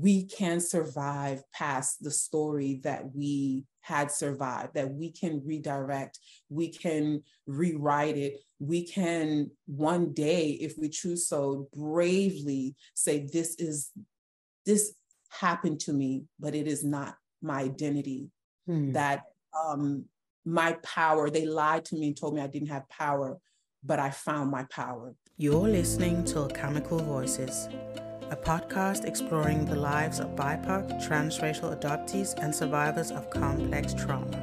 we can survive past the story that we had survived, that we can redirect, we can rewrite it, we can one day, if we choose so, bravely say, This is, this happened to me, but it is not my identity. Hmm. That um, my power, they lied to me and told me I didn't have power, but I found my power. You're listening to Alchemical Voices a podcast exploring the lives of BIPOC, transracial adoptees, and survivors of complex trauma.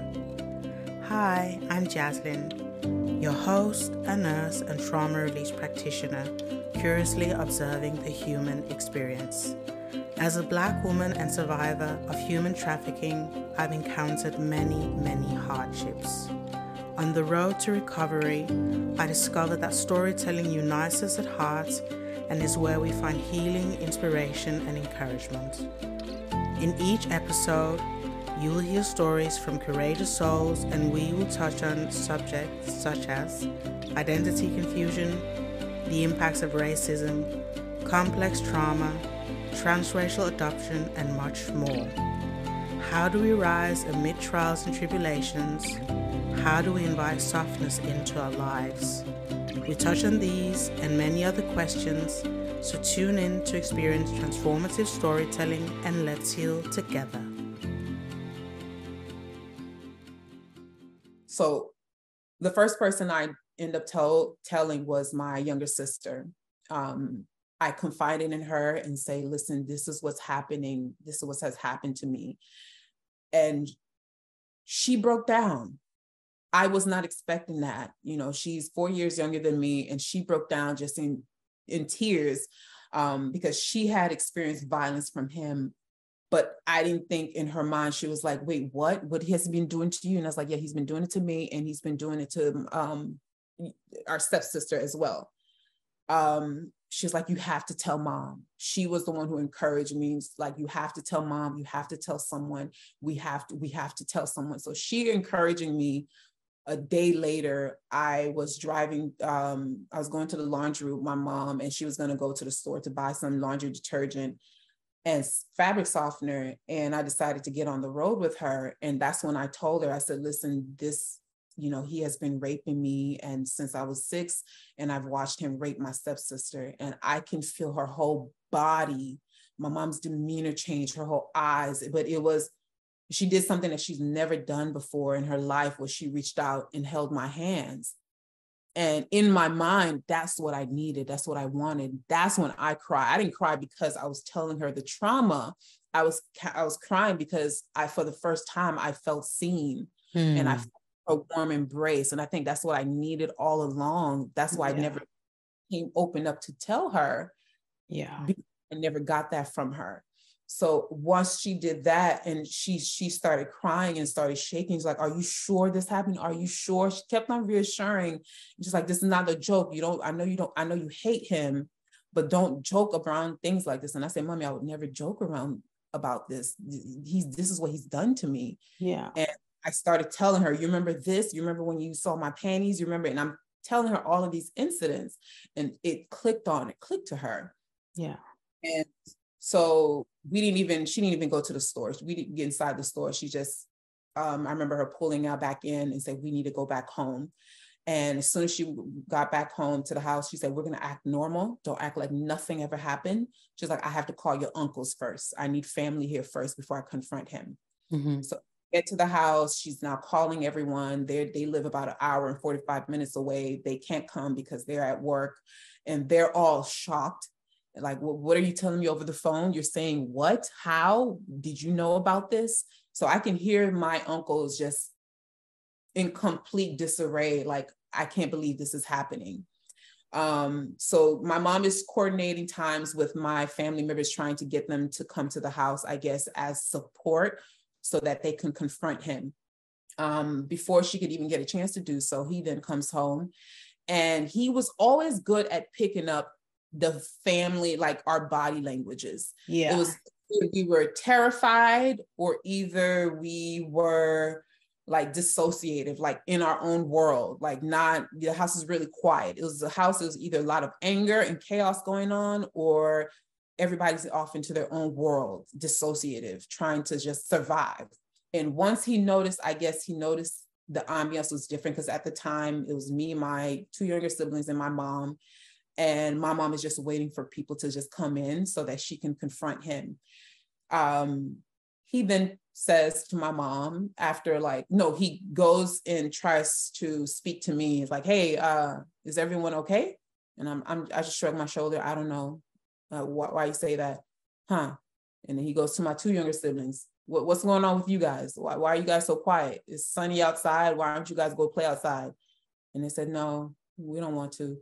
Hi, I'm Jaslyn, your host, a nurse, and trauma release practitioner, curiously observing the human experience. As a Black woman and survivor of human trafficking, I've encountered many, many hardships. On the road to recovery, I discovered that storytelling unites us at heart and is where we find healing, inspiration, and encouragement. In each episode, you will hear stories from courageous souls, and we will touch on subjects such as identity confusion, the impacts of racism, complex trauma, transracial adoption, and much more. How do we rise amid trials and tribulations? How do we invite softness into our lives? We touch on these and many other questions, so tune in to experience transformative storytelling and let's heal together. So, the first person I end up tell, telling was my younger sister. Um, I confided in her and say, listen, this is what's happening. This is what has happened to me. And she broke down. I was not expecting that. You know, she's four years younger than me, and she broke down just in in tears um, because she had experienced violence from him. But I didn't think in her mind she was like, "Wait, what? What he has been doing to you?" And I was like, "Yeah, he's been doing it to me, and he's been doing it to um, our stepsister as well." Um, she was like, "You have to tell mom." She was the one who encouraged me. Like, "You have to tell mom. You have to tell someone. We have to. We have to tell someone." So she encouraging me a day later, I was driving, um, I was going to the laundry with my mom, and she was going to go to the store to buy some laundry detergent and fabric softener. And I decided to get on the road with her. And that's when I told her, I said, listen, this, you know, he has been raping me. And since I was six, and I've watched him rape my stepsister, and I can feel her whole body, my mom's demeanor change, her whole eyes. But it was, she did something that she's never done before in her life where she reached out and held my hands. And in my mind that's what i needed. That's what i wanted. That's when i cried. I didn't cry because i was telling her the trauma. I was i was crying because i for the first time i felt seen hmm. and i hmm. felt a warm embrace. And i think that's what i needed all along. That's why yeah. i never came open up to tell her yeah. i never got that from her so once she did that and she she started crying and started shaking, she's like, Are you sure this happened? Are you sure? She kept on reassuring, she's like this is not a joke. You don't, I know you don't, I know you hate him, but don't joke around things like this. And I said, Mommy, I would never joke around about this. He's this is what he's done to me. Yeah. And I started telling her, you remember this? You remember when you saw my panties? You remember? And I'm telling her all of these incidents. And it clicked on, it clicked to her. Yeah. And so we didn't even, she didn't even go to the store. We didn't get inside the store. She just, um, I remember her pulling out back in and said, we need to go back home. And as soon as she got back home to the house, she said, We're going to act normal. Don't act like nothing ever happened. She's like, I have to call your uncles first. I need family here first before I confront him. Mm-hmm. So get to the house. She's now calling everyone. They they live about an hour and 45 minutes away. They can't come because they're at work and they're all shocked like well, what are you telling me over the phone? You're saying what? How? Did you know about this? So i can hear my uncles just in complete disarray like i can't believe this is happening. Um, so my mom is coordinating times with my family members trying to get them to come to the house i guess as support so that they can confront him. Um, before she could even get a chance to do so he then comes home and he was always good at picking up the family, like our body languages. Yeah. It was we were terrified or either we were like dissociative, like in our own world, like not the house is really quiet. It was a house, it was either a lot of anger and chaos going on, or everybody's off into their own world, dissociative, trying to just survive. And once he noticed, I guess he noticed the ambiance was different because at the time it was me, my two younger siblings, and my mom. And my mom is just waiting for people to just come in so that she can confront him. Um, he then says to my mom after like no he goes and tries to speak to me he's like hey uh is everyone okay? And i'm, I'm i just shrug my shoulder i don't know uh, why, you say that huh? And then he goes to my two younger siblings what, what's going on with you guys? Why, why are you guys so quiet? It's sunny outside why don't you guys go play outside? And they said no we don't want to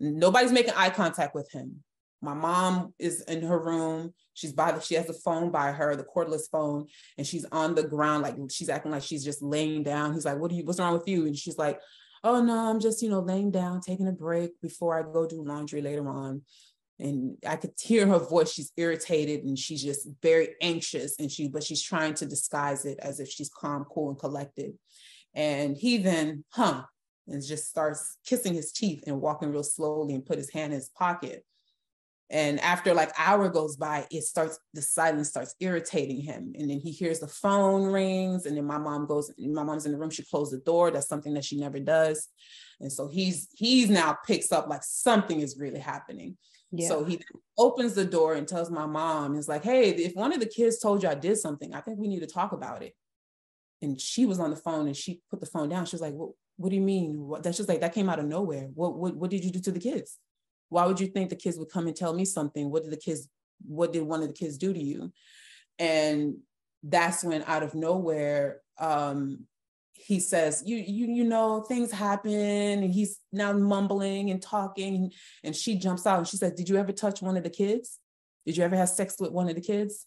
nobody's making eye contact with him my mom is in her room. She's by the, she has the phone by her, the cordless phone, and she's on the ground, like she's acting like she's just laying down. He's like, What are you, what's wrong with you? And she's like, Oh no, I'm just, you know, laying down, taking a break before I go do laundry later on. And I could hear her voice. She's irritated and she's just very anxious. And she, but she's trying to disguise it as if she's calm, cool, and collected. And he then, huh, and just starts kissing his teeth and walking real slowly and put his hand in his pocket. And after like hour goes by, it starts, the silence starts irritating him. And then he hears the phone rings. And then my mom goes, my mom's in the room, she closed the door. That's something that she never does. And so he's he's now picks up like something is really happening. Yeah. So he opens the door and tells my mom, he's like, hey, if one of the kids told you I did something, I think we need to talk about it. And she was on the phone and she put the phone down. She was like, well, what do you mean? What? That's just like, that came out of nowhere. What, what, what did you do to the kids? why would you think the kids would come and tell me something what did the kids what did one of the kids do to you and that's when out of nowhere um he says you you you know things happen and he's now mumbling and talking and she jumps out and she says did you ever touch one of the kids did you ever have sex with one of the kids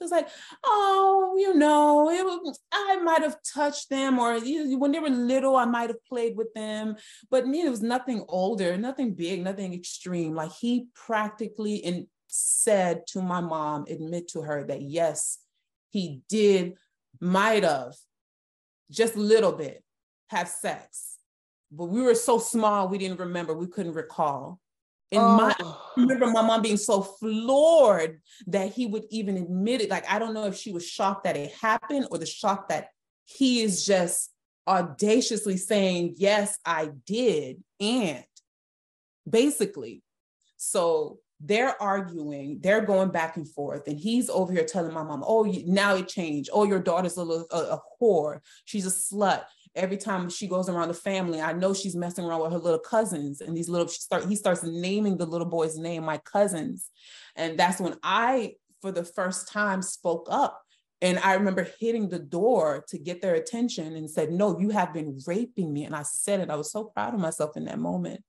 was like, oh, you know, it was, I might have touched them, or when they were little, I might have played with them, but know, it was nothing older, nothing big, nothing extreme. Like he practically and said to my mom, admit to her that yes, he did, might have, just a little bit, have sex. But we were so small, we didn't remember, we couldn't recall. And oh. my I oh. remember my mom being so floored that he would even admit it. Like I don't know if she was shocked that it happened or the shock that he is just audaciously saying, Yes, I did. And basically, so they're arguing, they're going back and forth, and he's over here telling my mom, "Oh, now it changed. Oh, your daughter's a, little, a, a whore. She's a slut every time she goes around the family, I know she's messing around with her little cousins. And these little, she start, he starts naming the little boy's name, my cousins. And that's when I, for the first time, spoke up. And I remember hitting the door to get their attention and said, No, you have been raping me. And I said it. I was so proud of myself in that moment.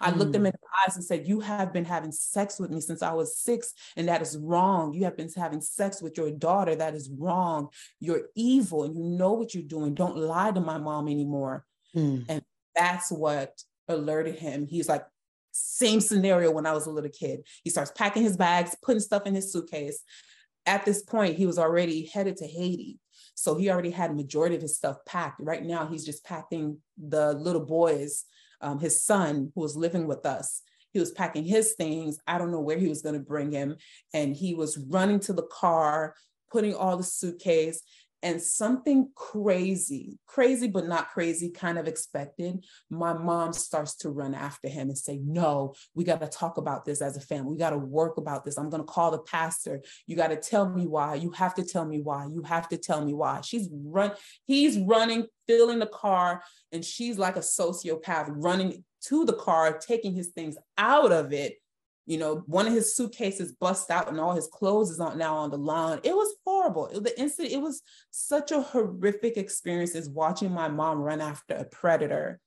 I looked them mm. in the eyes and said, You have been having sex with me since I was six, and that is wrong. You have been having sex with your daughter. That is wrong. You're evil and you know what you're doing. Don't lie to my mom anymore. Mm. And that's what alerted him. He's like, same scenario when I was a little kid. He starts packing his bags, putting stuff in his suitcase. At this point, he was already headed to Haiti. So he already had a majority of his stuff packed. Right now, he's just packing the little boys um, his son who was living with us. He was packing his things. I don't know where he was going to bring him. And he was running to the car, putting all the suitcase and something crazy, crazy but not crazy, kind of expected, my mom starts to run after him and say, No, we got to talk about this as a family. We got to work about this. I'm going to call the pastor. You got to tell me why. You have to tell me why. You have to tell me why. She's run, he's running, filling the car, and she's like a sociopath running to the car, taking his things out of it you know, one of his suitcases bust out and all his clothes is on now on the lawn. It was horrible. It, the incident, it was such a horrific experience is watching my mom run after a predator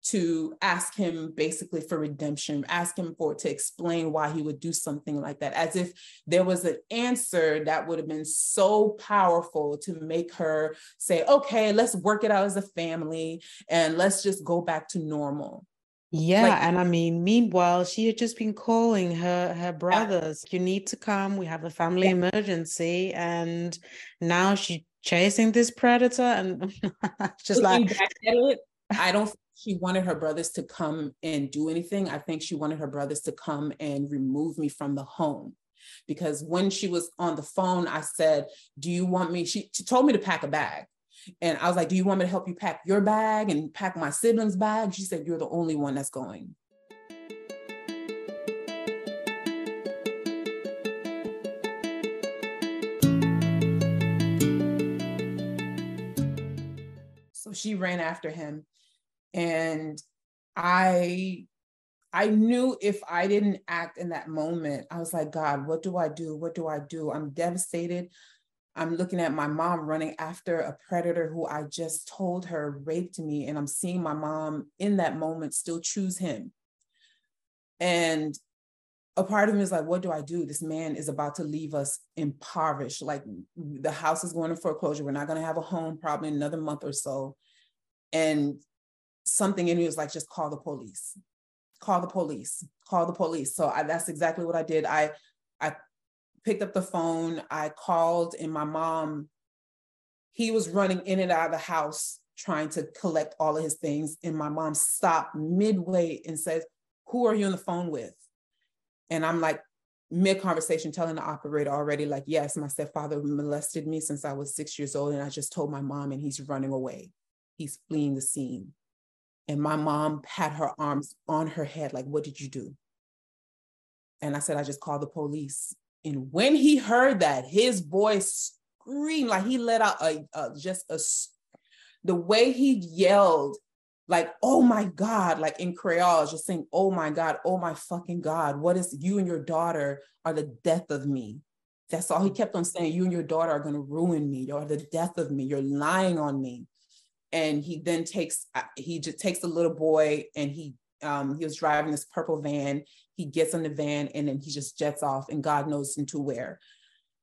to ask him basically for redemption, ask him for to explain why he would do something like that, as if there was an answer that would have been so powerful to make her say, okay, let's work it out as a family and let's just go back to normal. Yeah, like, and I mean, meanwhile, she had just been calling her her brothers. Yeah. You need to come. We have a family yeah. emergency, and now she's chasing this predator, and just like it, I don't. she wanted her brothers to come and do anything. I think she wanted her brothers to come and remove me from the home. Because when she was on the phone, I said, Do you want me? She, she told me to pack a bag. And I was like, Do you want me to help you pack your bag and pack my siblings' bag? She said, You're the only one that's going. So she ran after him. And I I knew if I didn't act in that moment, I was like, God, what do I do? What do I do? I'm devastated. I'm looking at my mom running after a predator who I just told her raped me. And I'm seeing my mom in that moment still choose him. And a part of me is like, what do I do? This man is about to leave us impoverished. Like the house is going to foreclosure. We're not going to have a home probably another month or so. And something in me was like, just call the police, call the police, call the police. So I, that's exactly what I did. I, I picked up the phone, I called, and my mom, he was running in and out of the house trying to collect all of his things. And my mom stopped midway and says, Who are you on the phone with? And I'm like, mid conversation, telling the operator already, like, Yes, my stepfather molested me since I was six years old. And I just told my mom, and he's running away. He's fleeing the scene. And my mom had her arms on her head, like, What did you do? And I said, I just called the police. And when he heard that, his voice screamed like he let out a, a just a the way he yelled, like, oh my God, like in Creole, just saying, oh my God, oh my fucking God, what is you and your daughter are the death of me. That's all he kept on saying. You and your daughter are going to ruin me. You're the death of me. You're lying on me and he then takes uh, he just takes the little boy and he um he was driving this purple van he gets in the van and then he just jets off and god knows into where.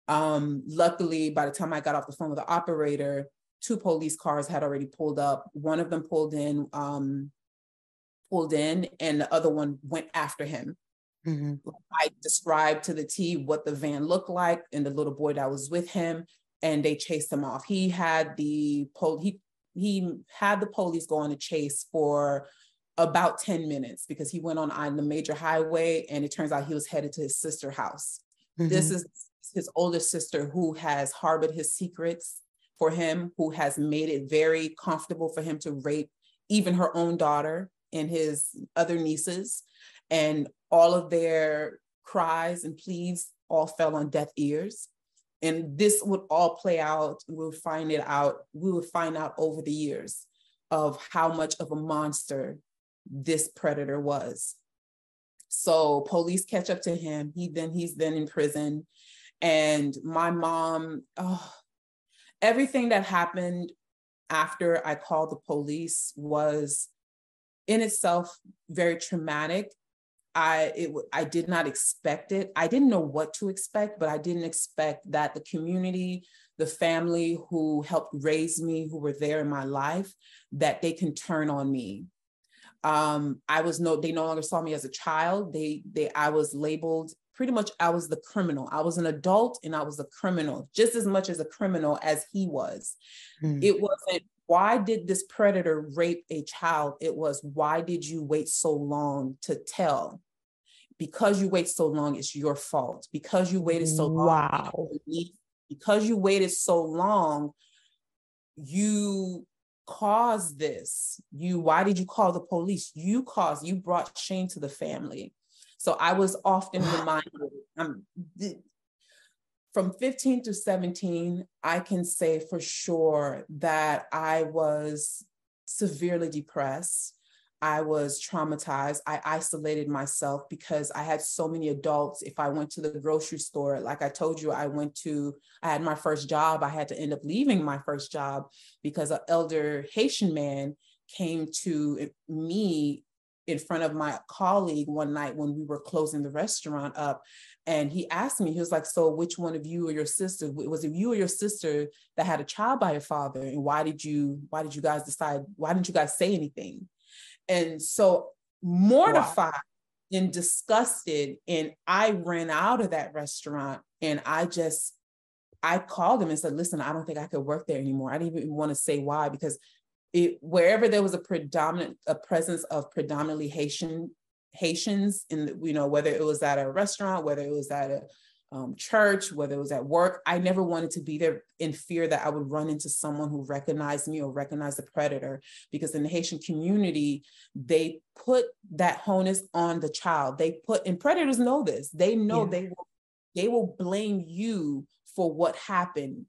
Um luckily by the time i got off the phone with the operator two police cars had already pulled up. One of them pulled in um pulled in and the other one went after him. Mm-hmm. i described to the t what the van looked like and the little boy that was with him and they chased him off. He had the pol he he had the police go on a chase for about 10 minutes because he went on, on the major highway and it turns out he was headed to his sister's house. Mm-hmm. This is his older sister who has harbored his secrets for him, who has made it very comfortable for him to rape even her own daughter and his other nieces. And all of their cries and pleas all fell on deaf ears and this would all play out we'll find it out we will find out over the years of how much of a monster this predator was so police catch up to him he then he's then in prison and my mom oh, everything that happened after i called the police was in itself very traumatic I it I did not expect it. I didn't know what to expect, but I didn't expect that the community, the family who helped raise me, who were there in my life, that they can turn on me. Um, I was no, they no longer saw me as a child. They they I was labeled pretty much I was the criminal. I was an adult and I was a criminal, just as much as a criminal as he was. Mm. It wasn't why did this predator rape a child? It was why did you wait so long to tell? because you wait so long, it's your fault. Because you waited so long, wow. because you waited so long, you caused this. You, why did you call the police? You caused, you brought shame to the family. So I was often reminded, um, from 15 to 17, I can say for sure that I was severely depressed. I was traumatized. I isolated myself because I had so many adults. If I went to the grocery store, like I told you, I went to, I had my first job. I had to end up leaving my first job because an elder Haitian man came to me in front of my colleague one night when we were closing the restaurant up. And he asked me, he was like, So, which one of you or your sister was it you or your sister that had a child by your father? And why did you, why did you guys decide, why didn't you guys say anything? And so mortified wow. and disgusted. And I ran out of that restaurant and I just, I called him and said, listen, I don't think I could work there anymore. I didn't even want to say why because it, wherever there was a predominant a presence of predominantly Haitian Haitians in you know whether it was at a restaurant, whether it was at a um, church, whether it was at work, I never wanted to be there in fear that I would run into someone who recognized me or recognized the predator. Because in the Haitian community, they put that onus on the child. They put, and predators know this. They know yeah. they will, they will blame you for what happened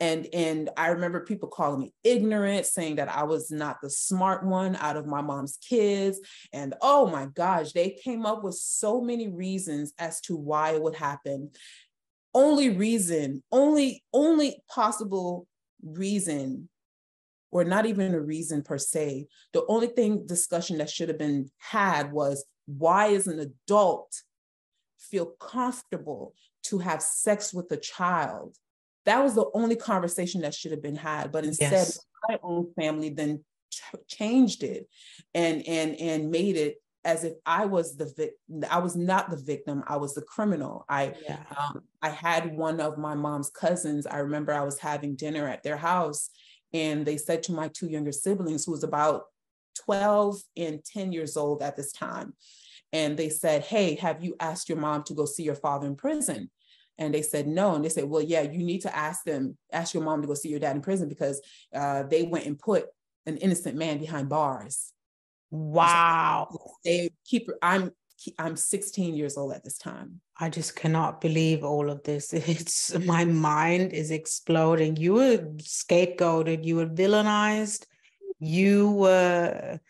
and and i remember people calling me ignorant saying that i was not the smart one out of my mom's kids. And oh my gosh they came up with so many reasons as to why it would happen. Only reason only only possible reason or not even a reason per se. The only thing discussion that should have been had was why is an adult feel comfortable to have sex with a child that was the only conversation that should have been had. But instead, yes. my own family then ch- changed it and and and made it as if I was the victim. I was not the victim. I was the criminal. I yeah. um, I had one of my mom's cousins. I remember I was having dinner at their house, and they said to my two younger siblings, who was about 12 and 10 years old at this time, and they said, "Hey, have you asked your mom to go see your father in prison?" And they said no. And they said, well, yeah, you need to ask them, ask your mom to go see your dad in prison because uh, they went and put an innocent man behind bars. Wow. They keep, I'm, I'm 16 years old at this time. I just cannot believe all of this. It's my mind is exploding. You were scapegoated, you were villainized, you were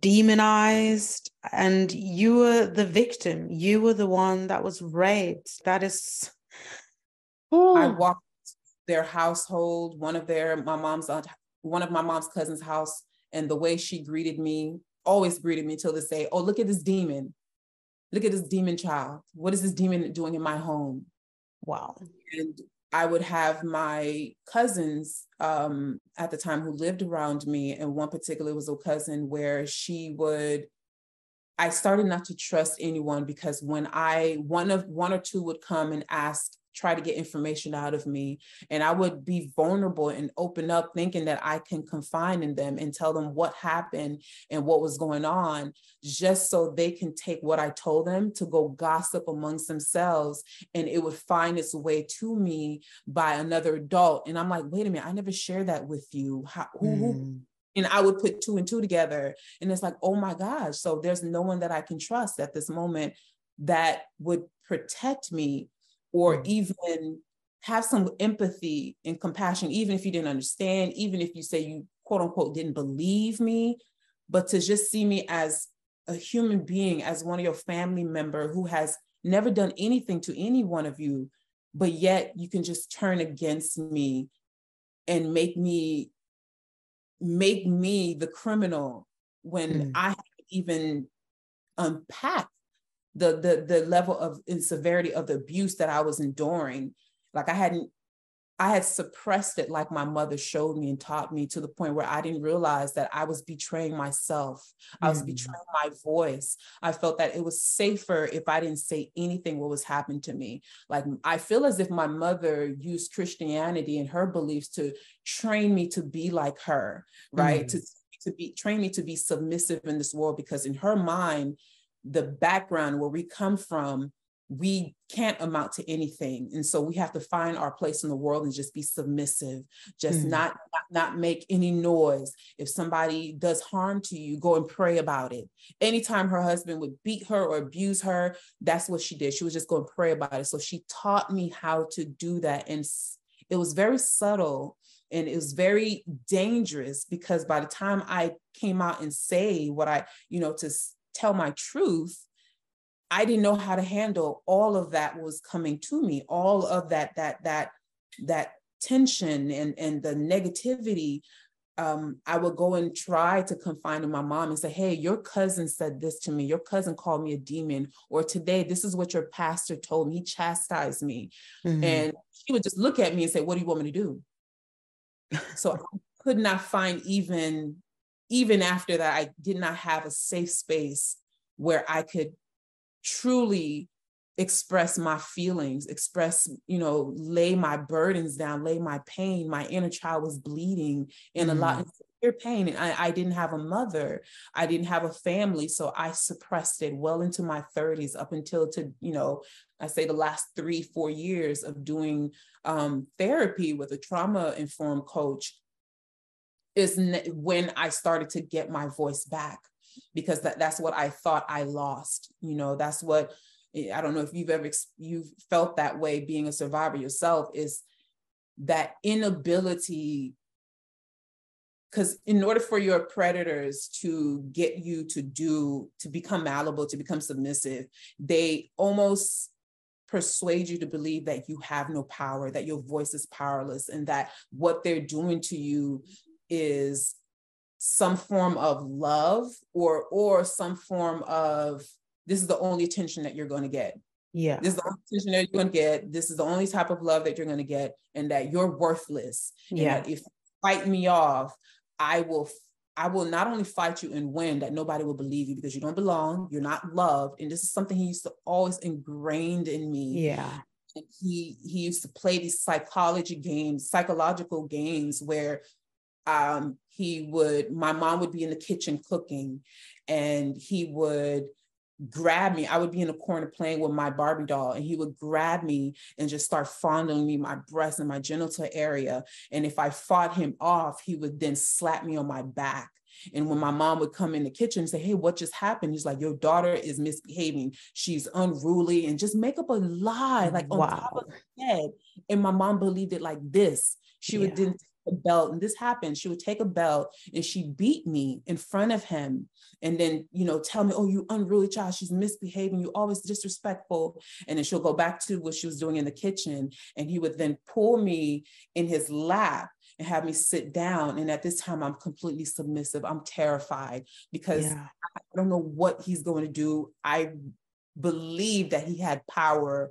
demonized and you were the victim. You were the one that was raped. That is oh. i walked their household one of their my mom's aunt one of my mom's cousin's house and the way she greeted me always greeted me till this day. Oh look at this demon. Look at this demon child. What is this demon doing in my home? Wow. And I would have my cousins um, at the time who lived around me, and one particular was a cousin where she would. I started not to trust anyone because when I one of one or two would come and ask try to get information out of me. And I would be vulnerable and open up, thinking that I can confine in them and tell them what happened and what was going on, just so they can take what I told them to go gossip amongst themselves. And it would find its way to me by another adult. And I'm like, wait a minute, I never shared that with you. How, who, mm. who? And I would put two and two together. And it's like, oh my gosh. So there's no one that I can trust at this moment that would protect me or mm. even have some empathy and compassion, even if you didn't understand, even if you say you quote unquote didn't believe me, but to just see me as a human being, as one of your family member who has never done anything to any one of you, but yet you can just turn against me and make me make me the criminal when mm. I even unpacked the the the level of severity of the abuse that I was enduring. Like I hadn't I had suppressed it like my mother showed me and taught me to the point where I didn't realize that I was betraying myself. I was mm-hmm. betraying my voice. I felt that it was safer if I didn't say anything what was happening to me. Like I feel as if my mother used Christianity and her beliefs to train me to be like her, right? Mm-hmm. To to be train me to be submissive in this world because in her mind the background where we come from, we can't amount to anything. And so we have to find our place in the world and just be submissive, just mm not, not, not make any noise. If somebody does harm to you, go and pray about it. Anytime her husband would beat her or abuse her, that's what she did. She was just going to pray about it. So she taught me how to do that. And it was very subtle and it was very dangerous because by the time I came out and say what I, you know, to tell my truth, I didn't know how to handle all of that was coming to me, all of that, that, that, that tension and, and the negativity. Um, I would go and try to confine in my mom and say, Hey, your cousin said this to me. Your cousin called me a demon. Or today, this is what your pastor told me. He chastised me. Mm-hmm. And she would just look at me and say, What do you want me to do? so I could not find even even after that, I did not have a safe space where I could truly express my feelings, express, you know, lay my burdens down, lay my pain. My inner child was bleeding in mm. a lot, your pain. And I, I didn't have a mother. I didn't have a family. So I suppressed it well into my 30s up until to, you know, I say the last three, four years of doing um, therapy with a trauma informed coach is when I started to get my voice back because that, that's what I thought I lost. You know, that's what eh, I don't know if you've ever you've felt that way being a survivor yourself is that inability because in order for your predators to get you to do to become malleable to become submissive they almost persuade you to believe that you have no power that your voice is powerless and that what they're doing to you is some form of love or or some form of this is the only attention that you're going to get yeah. This is the only attention that you're going to get. This is the only type of love that you're going to get, and that you're worthless. Yeah. if you fight me off, I will. I will not only fight you and win, that nobody will believe you because you don't belong. You're not loved, and this is something he used to always ingrained in me. Yeah. And he he used to play these psychology games, psychological games where um he would my mom would be in the kitchen cooking and he would grab me. I would be in a corner playing with my Barbie doll, and he would grab me and just start fondling me, my breast and my genital area. And if I fought him off, he would then slap me on my back. And when my mom would come in the kitchen and say, Hey, what just happened? He's like, Your daughter is misbehaving. She's unruly, and just make up a lie, like on wow. top of the head. And my mom believed it like this. She yeah. would then a belt and this happened she would take a belt and she beat me in front of him and then you know tell me oh you unruly child she's misbehaving you always disrespectful and then she'll go back to what she was doing in the kitchen and he would then pull me in his lap and have me sit down and at this time i'm completely submissive i'm terrified because yeah. i don't know what he's going to do i believe that he had power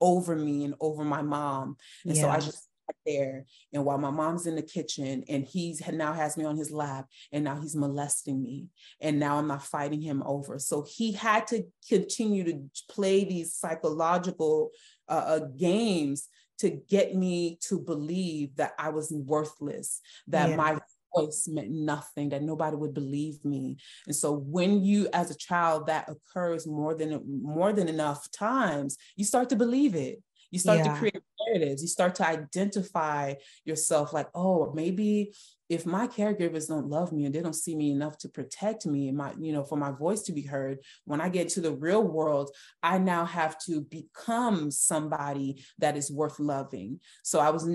over me and over my mom and yeah. so i just there and while my mom's in the kitchen and he's now has me on his lap and now he's molesting me and now i'm not fighting him over so he had to continue to play these psychological uh, uh, games to get me to believe that i was worthless that yeah. my voice meant nothing that nobody would believe me and so when you as a child that occurs more than more than enough times you start to believe it you start yeah. to create narratives. You start to identify yourself like, oh, maybe if my caregivers don't love me and they don't see me enough to protect me and my, you know, for my voice to be heard, when I get to the real world, I now have to become somebody that is worth loving. So I was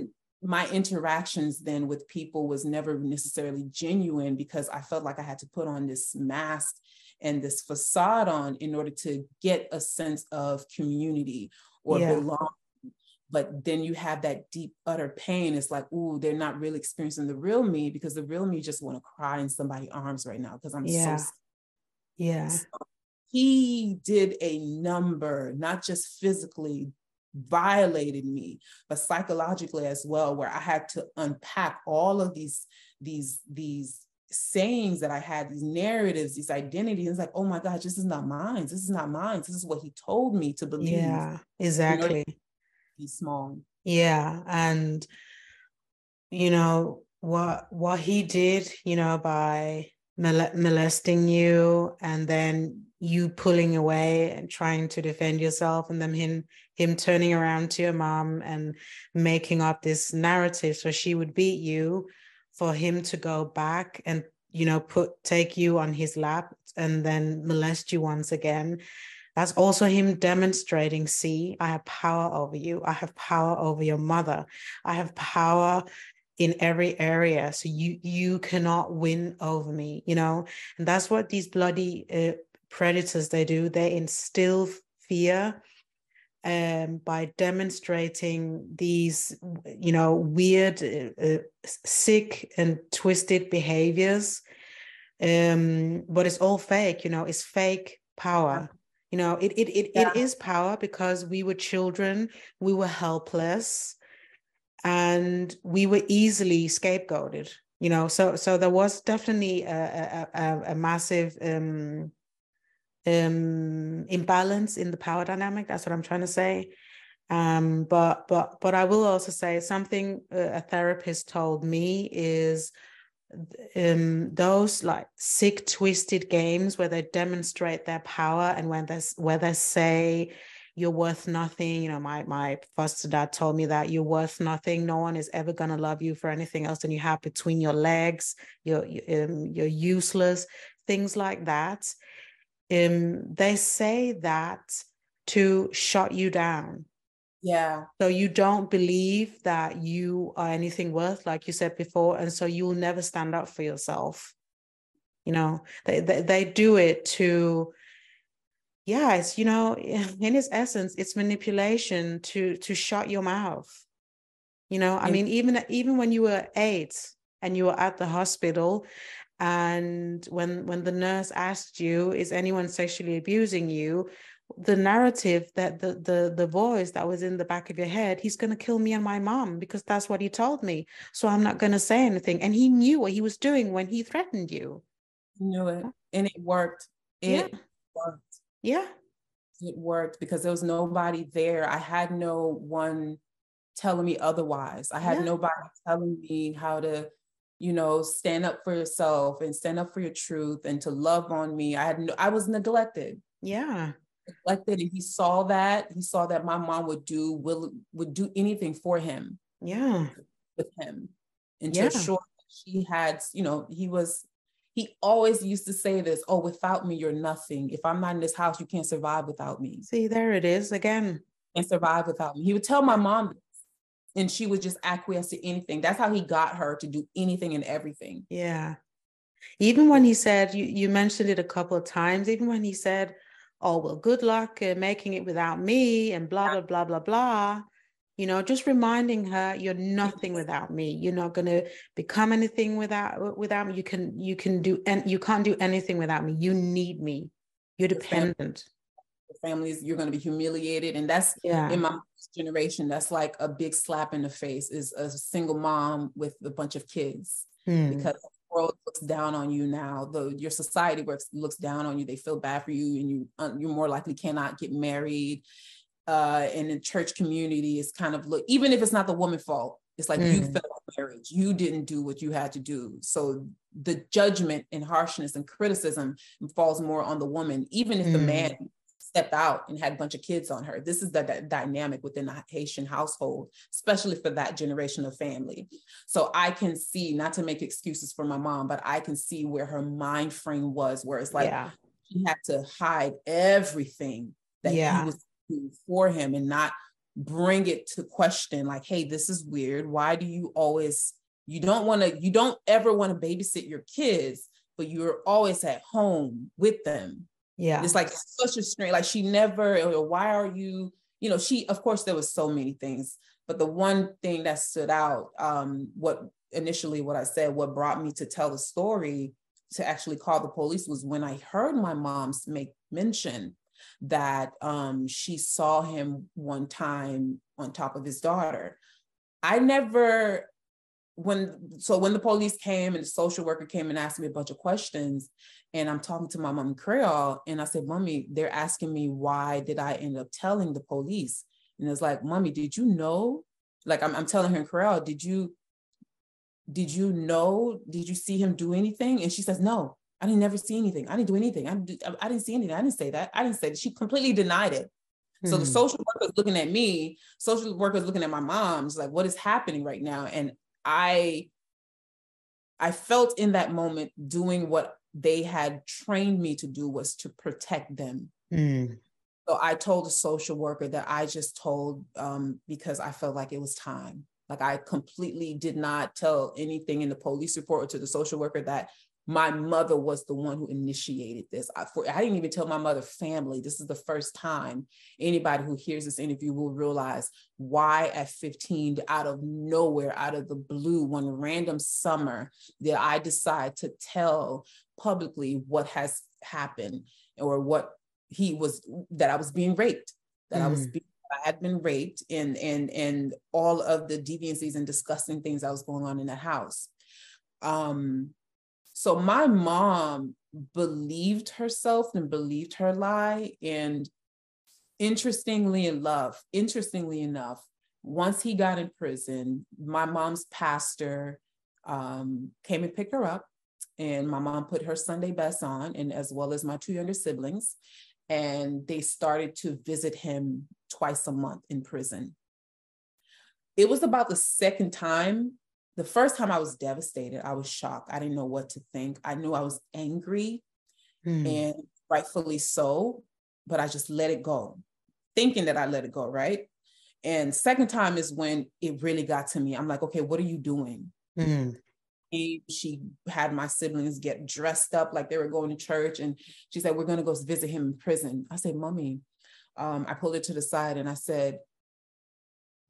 my interactions then with people was never necessarily genuine because I felt like I had to put on this mask and this facade on in order to get a sense of community or yeah. belong but then you have that deep utter pain it's like ooh they're not really experiencing the real me because the real me just want to cry in somebody's arms right now because i'm yeah. so yeah so he did a number not just physically violated me but psychologically as well where i had to unpack all of these these these sayings that I had, these narratives, these identities. It's like, oh my gosh, this is not mine. This is not mine. This is what he told me to believe. Yeah, exactly. You know, be small. Yeah. And you know, what what he did, you know, by molesting you and then you pulling away and trying to defend yourself and then him him turning around to your mom and making up this narrative so she would beat you for him to go back and you know put take you on his lap and then molest you once again that's also him demonstrating see, I have power over you. I have power over your mother. I have power in every area so you you cannot win over me you know? And that's what these bloody uh, predators they do. They instill fear um, by demonstrating these you know weird uh, uh, sick and twisted behaviors. Um, but it's all fake you know? It's fake power you know it it it, yeah. it is power because we were children we were helpless and we were easily scapegoated you know so so there was definitely a, a, a massive um, um, imbalance in the power dynamic that's what i'm trying to say um, but but but i will also say something a therapist told me is um, those like sick, twisted games where they demonstrate their power and when they where they say you're worth nothing. You know, my my foster dad told me that you're worth nothing. No one is ever gonna love you for anything else than you have between your legs. You're um, you're useless. Things like that. Um, they say that to shut you down yeah. So you don't believe that you are anything worth, like you said before. And so you will never stand up for yourself. You know, they, they, they do it to, yeah, it's, you know, in its essence, it's manipulation to, to shut your mouth. You know, I mean, even, even when you were eight and you were at the hospital and when, when the nurse asked you, is anyone sexually abusing you? The narrative that the the the voice that was in the back of your head he's going to kill me and my mom because that's what he told me. So i'm not going to say anything. And he knew what he was doing when he threatened you. He knew it. And it worked. It yeah. worked. Yeah. It worked because there was nobody there. I had no one telling me otherwise. I had yeah. nobody telling me how to you know stand up for yourself and stand up for your truth and to love on me. I had no, i was neglected. Yeah neglected and he saw that he saw that my mom would do will would do anything for him. Yeah. With him. And to yeah. ensure she had you know he was he always used to say this oh without me you're nothing. If i'm not in this house you can't survive without me. See there it is again. And survive without me. He would tell my mom this and she would just acquiesce to anything. That's how he got her to do anything and everything. Yeah. Even when he said you, you mentioned it a couple of times even when he said oh well good luck uh, making it without me and blah blah blah blah blah. You know just reminding her you're nothing without me. You're not going to become anything without without me. You can you can do and you can't do anything without me. You need me. You're dependent. families you're going to be humiliated. And that's yeah. in my generation that's like a big slap in the face is a single mom with a bunch of kids hmm. because world looks down on you now the your society works looks down on you they feel bad for you and you uh, you more likely cannot get married uh and the church community is kind of look even if it's not the woman's fault it's like mm. you fell marriage you didn't do what you had to do so the judgment and harshness and criticism falls more on the woman even if mm. the man stepped out and had a bunch of kids on her. This is the, the, dynamic within the Haitian household, especially for that generation of family. So I can see, not to make excuses for my mom, but I can see where her mind frame was, where it's like yeah. she had to hide everything that yeah. he was doing for him and not bring it to question like, hey, this is weird. Why do you always, you don't want to, you don't ever want to babysit your kids, but you're always at home with them yeah. It's like such a strange, like she never, why are you, you know, she, of course, there was so many things, but the one thing that stood out, um, what initially what I said, what brought me to tell the story to actually call the police was when I heard my mom's make mention that um, she saw him one time on top of his daughter. I never when so when the police came and the social worker came and asked me a bunch of questions and i'm talking to my mom in creole and i said mommy they're asking me why did i end up telling the police? And it's like mommy did you know? Like i'm, I'm telling her in creole did you did you know? Did you see him do anything? And she says no i didn't never see anything. I didn't do anything. I, didn't, I didn't see anything. I didn't say that. I didn't say that. She completely denied it. So the hmm. social workers looking at me, social workers looking at my mom's like, what is happening right now? And I I felt in that moment doing what they had trained me to do was to protect them. Mm. So I told a social worker that I just told um, because I felt like it was time. Like I completely did not tell anything in the police report or to the social worker that my mother was the one who initiated this. I, for, I didn't even tell my mother family. This is the first time anybody who hears this interview will realize why at 15, out of nowhere, out of the blue, one random summer, that I decide to tell publicly what has happened or what he was, that I was being raped, that mm. I was mm. being I had been raped and and and all of the deviancies and disgusting things that was going on in that house. Um, so my mom believed herself and believed her lie. And interestingly enough, interestingly enough, once he got in prison, my mom's pastor um, came and picked her up. And my mom put her Sunday best on, and as well as my two younger siblings. And they started to visit him twice a month in prison. It was about the second time. The first time I was devastated. I was shocked. I didn't know what to think. I knew I was angry mm. and rightfully so, but I just let it go, thinking that I let it go, right? And second time is when it really got to me. I'm like, okay, what are you doing? Mm. She had my siblings get dressed up like they were going to church, and she said, "We're going to go visit him in prison." I said, "Mommy," um, I pulled her to the side and I said,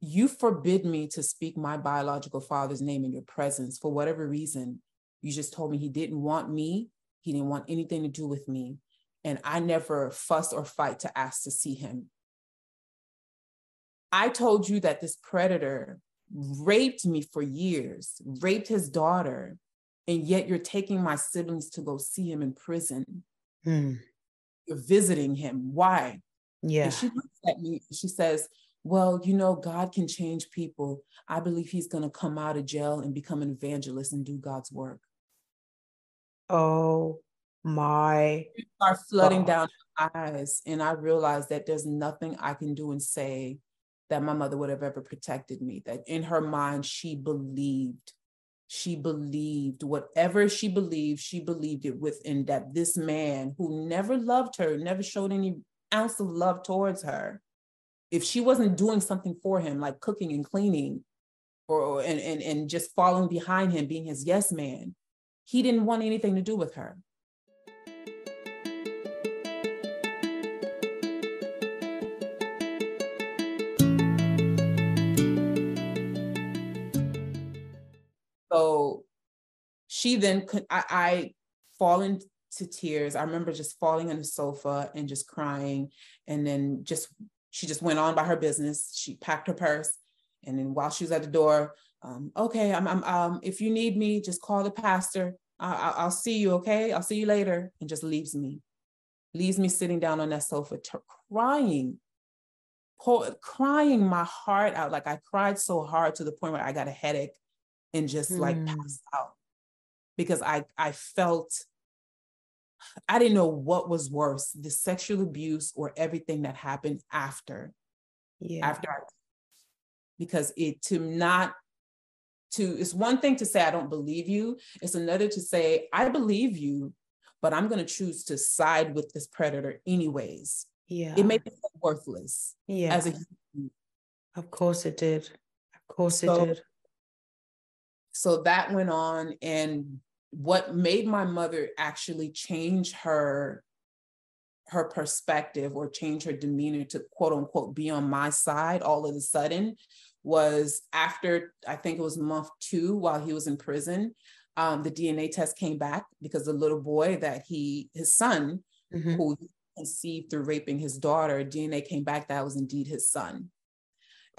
"You forbid me to speak my biological father's name in your presence for whatever reason. You just told me he didn't want me. He didn't want anything to do with me, and I never fuss or fight to ask to see him. I told you that this predator raped me for years, raped his daughter, and yet you're taking my siblings to go see him in prison. Mm. You're visiting him. Why? Yeah. And she looks at me, she says, Well, you know, God can change people. I believe he's going to come out of jail and become an evangelist and do God's work. Oh my. Are flooding God. down eyes. And I realized that there's nothing I can do and say that my mother would have ever protected me. That in her mind, she believed, she believed whatever she believed, she believed it within that this man who never loved her, never showed any ounce of love towards her, if she wasn't doing something for him, like cooking and cleaning, or and, and, and just following behind him, being his yes man, he didn't want anything to do with her. So she then could, I, I fall into tears. I remember just falling on the sofa and just crying. And then just, she just went on by her business. She packed her purse. And then while she was at the door, um, okay, I'm, I'm um, if you need me, just call the pastor. I, I'll see you. Okay. I'll see you later. And just leaves me, leaves me sitting down on that sofa, t- crying, pour, crying my heart out. Like I cried so hard to the point where I got a headache and just mm. like passed out because I I felt I didn't know what was worse, the sexual abuse or everything that happened after. Yeah. After I, because it to not to it's one thing to say I don't believe you, it's another to say I believe you, but I'm going to choose to side with this predator anyways. Yeah. It made me feel worthless. Yeah. As a Of course it did. Of course it so, did. So that went on. And what made my mother actually change her her perspective or change her demeanor to quote unquote be on my side all of a sudden was after I think it was month two while he was in prison. Um, the DNA test came back because the little boy that he, his son, mm-hmm. who conceived through raping his daughter, DNA came back that was indeed his son.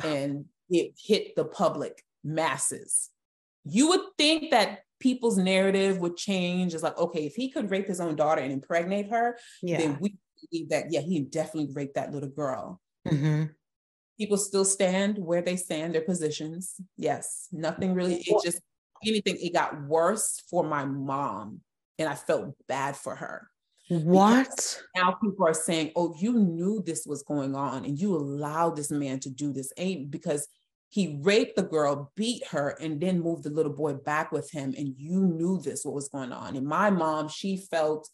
And it hit the public masses you would think that people's narrative would change. It's like, okay, if he could rape his own daughter and impregnate her, yeah. then we believe that, yeah, he definitely raped that little girl. Mm-hmm. People still stand where they stand, their positions. Yes, nothing really, it just, anything, it got worse for my mom. And I felt bad for her. What? now people are saying, oh, you knew this was going on and you allowed this man to do this. Ain't because he raped the girl, beat her, and then moved the little boy back with him. And you knew this, what was going on. And my mom, she felt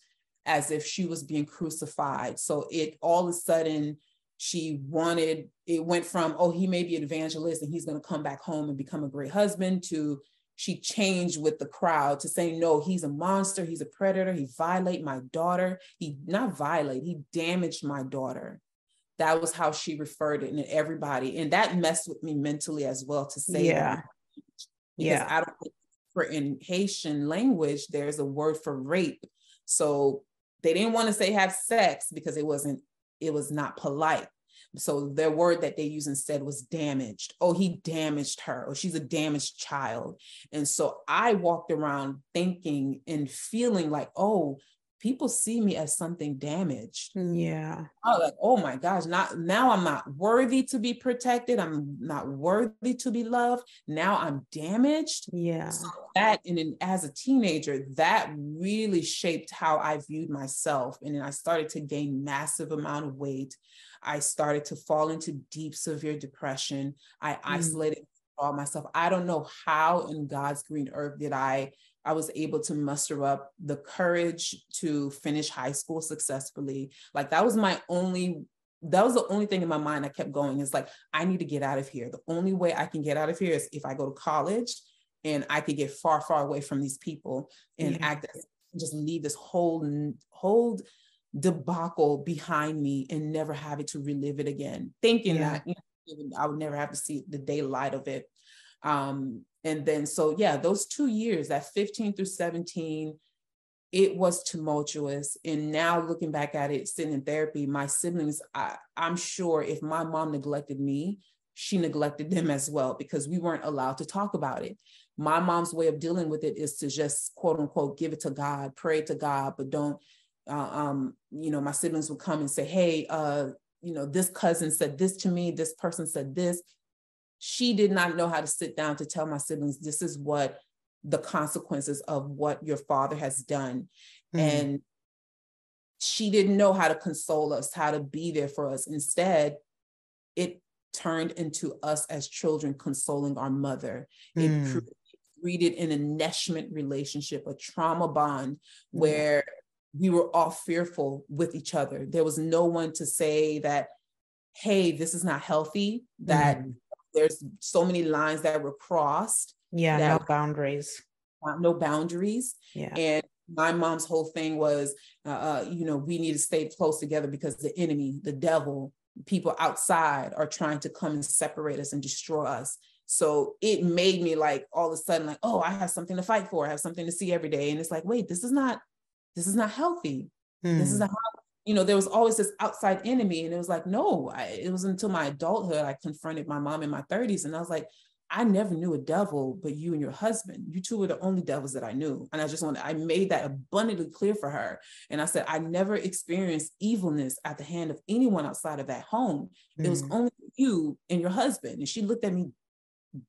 as if she was being crucified. So it all of a sudden, she wanted, it went from, oh, he may be an evangelist and he's going to come back home and become a great husband to she changed with the crowd to say, no, he's a monster, he's a predator, he violate my daughter. He not violate, he damaged my daughter that was how she referred it and everybody and that messed with me mentally as well to say yeah. that. yeah. I don't for in haitian language there's a word for rape. So they didn't want to say have sex because it wasn't it was not polite. So their word that they used instead was damaged. Oh he damaged her. Or she's a damaged child. And so i walked around thinking and feeling like oh people see me as something damaged. Yeah. Oh, like, oh my gosh, not now I'm not worthy to be protected. I'm not worthy to be loved. Now I'm damaged. Yeah. So that and then as a teenager, that really shaped how I viewed myself. And then I started to gain massive amount of weight. I started to fall into deep, severe depression. I mm. isolated all myself. I don't know how in God's green earth did I I was able to muster up the courage to finish high school successfully. Like that was my only that was the only thing in my mind I kept going is like I need to get out of here. The only way I can get out of here is if I go to college and I could get far far away from these people and yeah. act just leave this whole whole debacle behind me and never have it to relive it again thinking yeah. that you know, I would never have to see the daylight of it um, and then, so yeah, those two years, that 15 through 17, it was tumultuous. And now looking back at it, sitting in therapy, my siblings, I, I'm sure if my mom neglected me, she neglected them as well because we weren't allowed to talk about it. My mom's way of dealing with it is to just quote unquote give it to God, pray to God, but don't. Uh, um, you know, my siblings would come and say, "Hey, uh, you know, this cousin said this to me. This person said this she did not know how to sit down to tell my siblings this is what the consequences of what your father has done. Mm-hmm. and she didn't know how to console us how to be there for us. Instead it turned into us as children consoling our mother. Mm. it created an enmeshment relationship a trauma bond where we were all fearful with each other. There was no one to say that hey this is not healthy that mm there's so many lines that were crossed. Yeah, no boundaries. No boundaries. Yeah. And my mom's whole thing was, uh, uh, you know, we need to stay close together because the enemy, the devil, people outside are trying to come and separate us and destroy us. So it made me like all of a sudden, like, oh, I have something to fight for. I have something to see every day. And it's like, wait, this is not, this is not healthy. This is not hmm. how you know, there was always this outside enemy. And it was like, no, I, it was until my adulthood I confronted my mom in my 30s. And I was like, I never knew a devil but you and your husband. You two were the only devils that I knew. And I just wanted, I made that abundantly clear for her. And I said, I never experienced evilness at the hand of anyone outside of that home. Mm-hmm. It was mm. only you and your husband. And she looked at me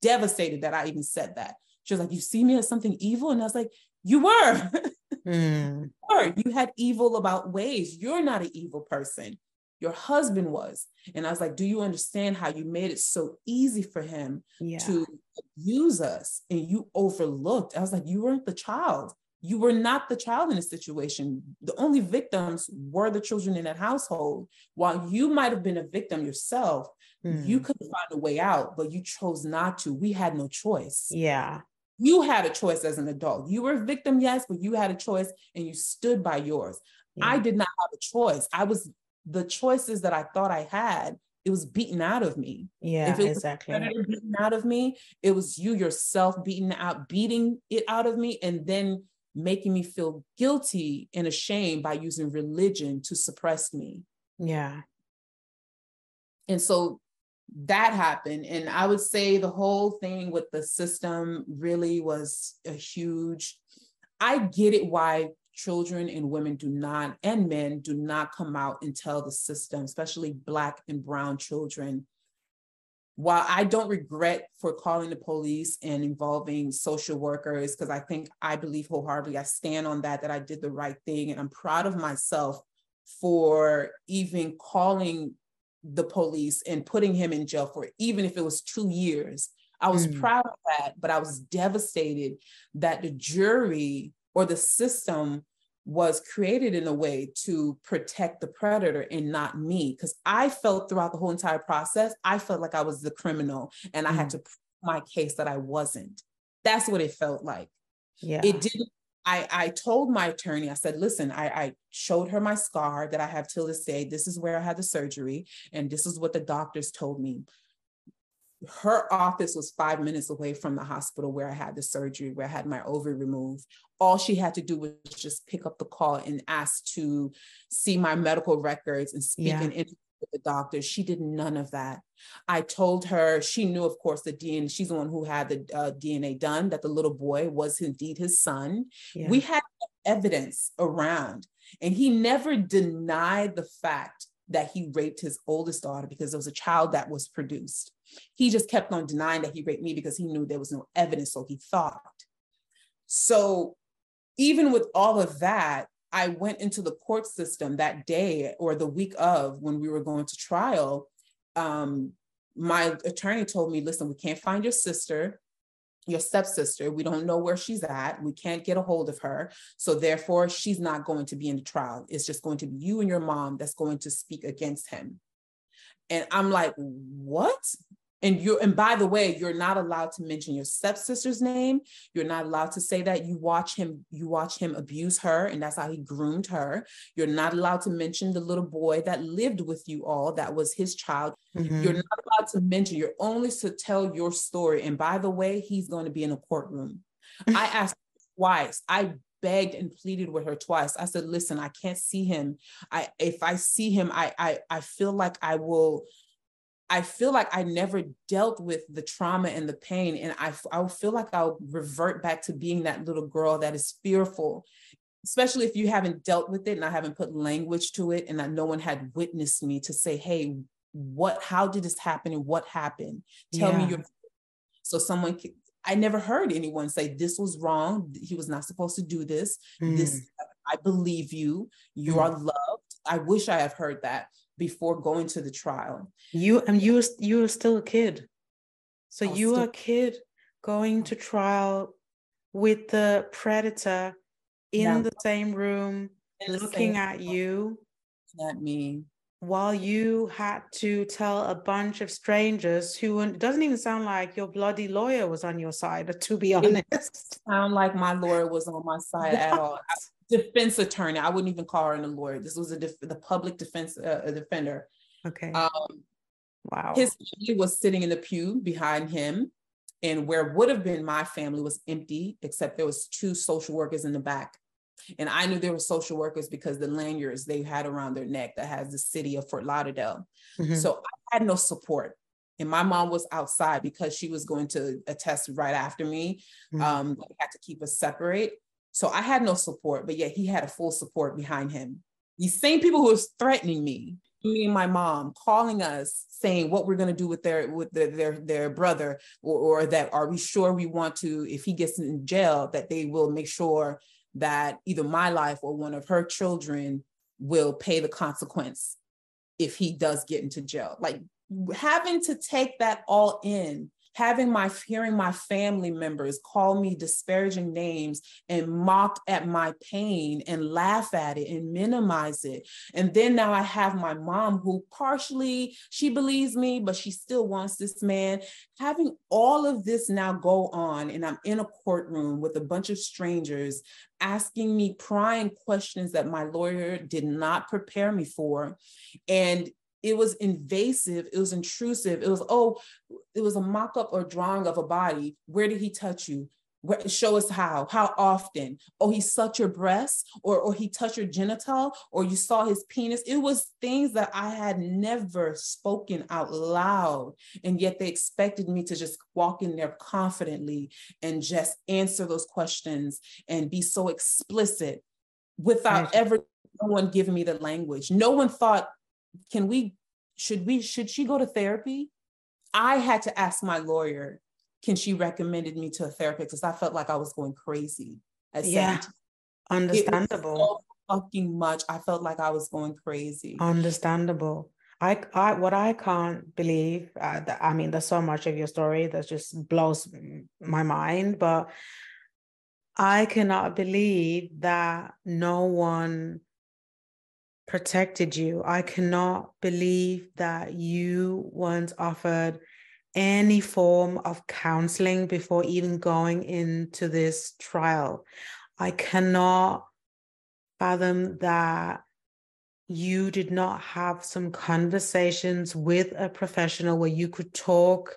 devastated that I even said that. She was like, You see me as something evil? And I was like, You were. Mm. You had evil about ways. You're not an evil person. Your husband was. And I was like, Do you understand how you made it so easy for him yeah. to abuse us and you overlooked? I was like, You weren't the child. You were not the child in the situation. The only victims were the children in that household. While you might have been a victim yourself, mm. you could find a way out, but you chose not to. We had no choice. Yeah you had a choice as an adult. You were a victim, yes, but you had a choice and you stood by yours. Yeah. I did not have a choice. I was the choices that I thought I had, it was beaten out of me. Yeah, if it was exactly. beaten out of me, it was you yourself beating out, beating it out of me, and then making me feel guilty and ashamed by using religion to suppress me. Yeah. And so that happened. And I would say the whole thing with the system really was a huge, I get it why children and women do not, and men do not come out and tell the system, especially Black and Brown children. While I don't regret for calling the police and involving social workers, because I think I believe wholeheartedly, I stand on that, that I did the right thing. And I'm proud of myself for even calling the police and putting him in jail for even if it was two years. I was mm. proud of that, but I was devastated that the jury or the system was created in a way to protect the predator and not me. Because I felt throughout the whole entire process, I felt like I was the criminal and mm. I had mm. to prove my case that I wasn't. That's what it felt like. Yeah. It didn't I, I told my attorney, I said, listen, I, I showed her my scar that I have till this day. This is where I had the surgery, and this is what the doctors told me. Her office was five minutes away from the hospital where I had the surgery, where I had my ovary removed. All she had to do was just pick up the call and ask to see my medical records and speak yeah. in with the doctor. She did none of that. I told her she knew, of course, the DNA. She's the one who had the uh, DNA done. That the little boy was indeed his son. Yeah. We had evidence around. And he never denied the fact that he raped his oldest daughter because there was a child that was produced. He just kept on denying that he raped me because he knew there was no evidence, so he thought. So even with all of that, I went into the court system that day or the week of when we were going to trial. Um, my attorney told me, listen, we can't find your sister, your stepsister. We don't know where she's at. We can't get a hold of her. So therefore, she's not going to be in the trial. It's just going to be you and your mom that's going to speak against him. And I'm like, what? And you and by the way you're not allowed to mention your stepsister's name. You're not allowed to say that you watch him you watch him abuse her and that's how he groomed her. You're not allowed to mention the little boy that lived with you all that was his child. Mm-hmm. you're not allowed to mention you're only to tell your story. And by the way he's going to be in a courtroom. I asked twice. I begged and pleaded with her twice. I said listen i can't see him. I if i see him i i, I feel like i will I feel like I never dealt with the trauma and the pain. And I, I feel like I'll revert back to being that little girl that is fearful, especially if you haven't dealt with it and I haven't put language to it and that no one had witnessed me to say, hey, what, how did this happen and what happened? Tell yeah. me your. So someone, I never heard anyone say this was wrong. He was not supposed to do this. Mm. This, I believe you. You mm. are loved. I wish I have heard that before going to the trial. You and you you were still a kid. So you still- were a kid going to trial with the predator in yeah. the same room, looking same at room. you. At me. While you had to tell a bunch of strangers who it doesn't even sound like your bloody lawyer was on your side, But to be honest. It sound like my lawyer was on my side at all defense attorney. I wouldn't even call her a lawyer. This was a def- the public defense uh, a defender. Okay. Um, wow. His family was sitting in the pew behind him, and where would have been my family was empty, except there was two social workers in the back. And I knew there were social workers because the lanyards they had around their neck that has the city of Fort Lauderdale. Mm-hmm. So I had no support. And my mom was outside because she was going to attest right after me. Mm-hmm. Um, they had to keep us separate. So I had no support, but yet he had a full support behind him. These same people who was threatening me, me and my mom, calling us, saying what we're going to do with their with their their, their brother, or, or that are we sure we want to, if he gets in jail, that they will make sure that either my life or one of her children will pay the consequence if he does get into jail. Like having to take that all in having my hearing my family members call me disparaging names and mock at my pain and laugh at it and minimize it. And then now i have my mom who partially she believes me but she still wants this man. Having all of this now go on and i'm in a courtroom with a bunch of strangers asking me prying questions that my lawyer did not prepare me for. And it was invasive it was intrusive it was oh it was a mock-up or drawing of a body. Where did he touch you? Where, show us how how often? Oh he sucked your breast or or he touched your genital or you saw his penis. It was things that i had never spoken out loud and yet they expected me to just walk in there confidently and just answer those questions and be so explicit without ever no one giving me the language. No one thought can we should we should she go to therapy? I had to ask my lawyer can she recommended me to a therapist? Because i felt like i was going crazy at yeah. 17. understandable. So fucking much. I felt like i was going crazy. Understandable. I, I what I can't believe, uh, I mean, there's so much of your story that just blows my mind, but I cannot believe that no one protected you. I cannot believe that you weren't offered any form of counseling before even going into this trial. I cannot fathom that you did not have some conversations with a professional where you could talk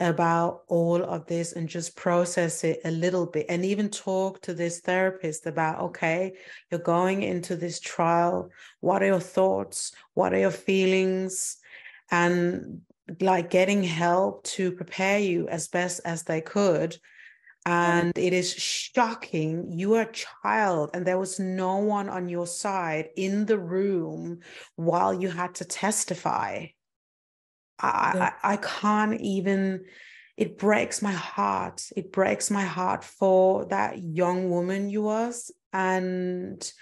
about all of this and just process it a little bit and even talk to this therapist about okay you're going into this trial. What are your thoughts? What are your feelings? And like getting help to prepare you as best as they could. Mm-hmm. And it is shocking. You are a child, and there was no one on your side in the room while you had to testify. I, I, I can't even, it breaks my heart. It breaks my heart for that young woman you was. And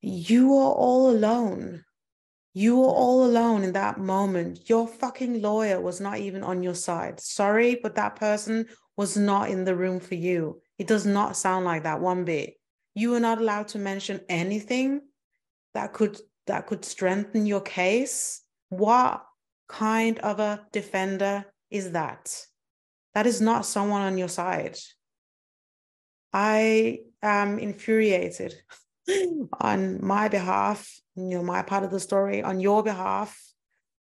you are all alone. You were all alone in that moment. Your fucking lawyer was not even on your side. Sorry, but that person was not in the room for you. It does not sound like that one bit. You were not allowed to mention anything that could that could strengthen your case. What kind of a defender is that? That is not someone on your side. I am infuriated on my behalf, you know, my part of the story, on your behalf,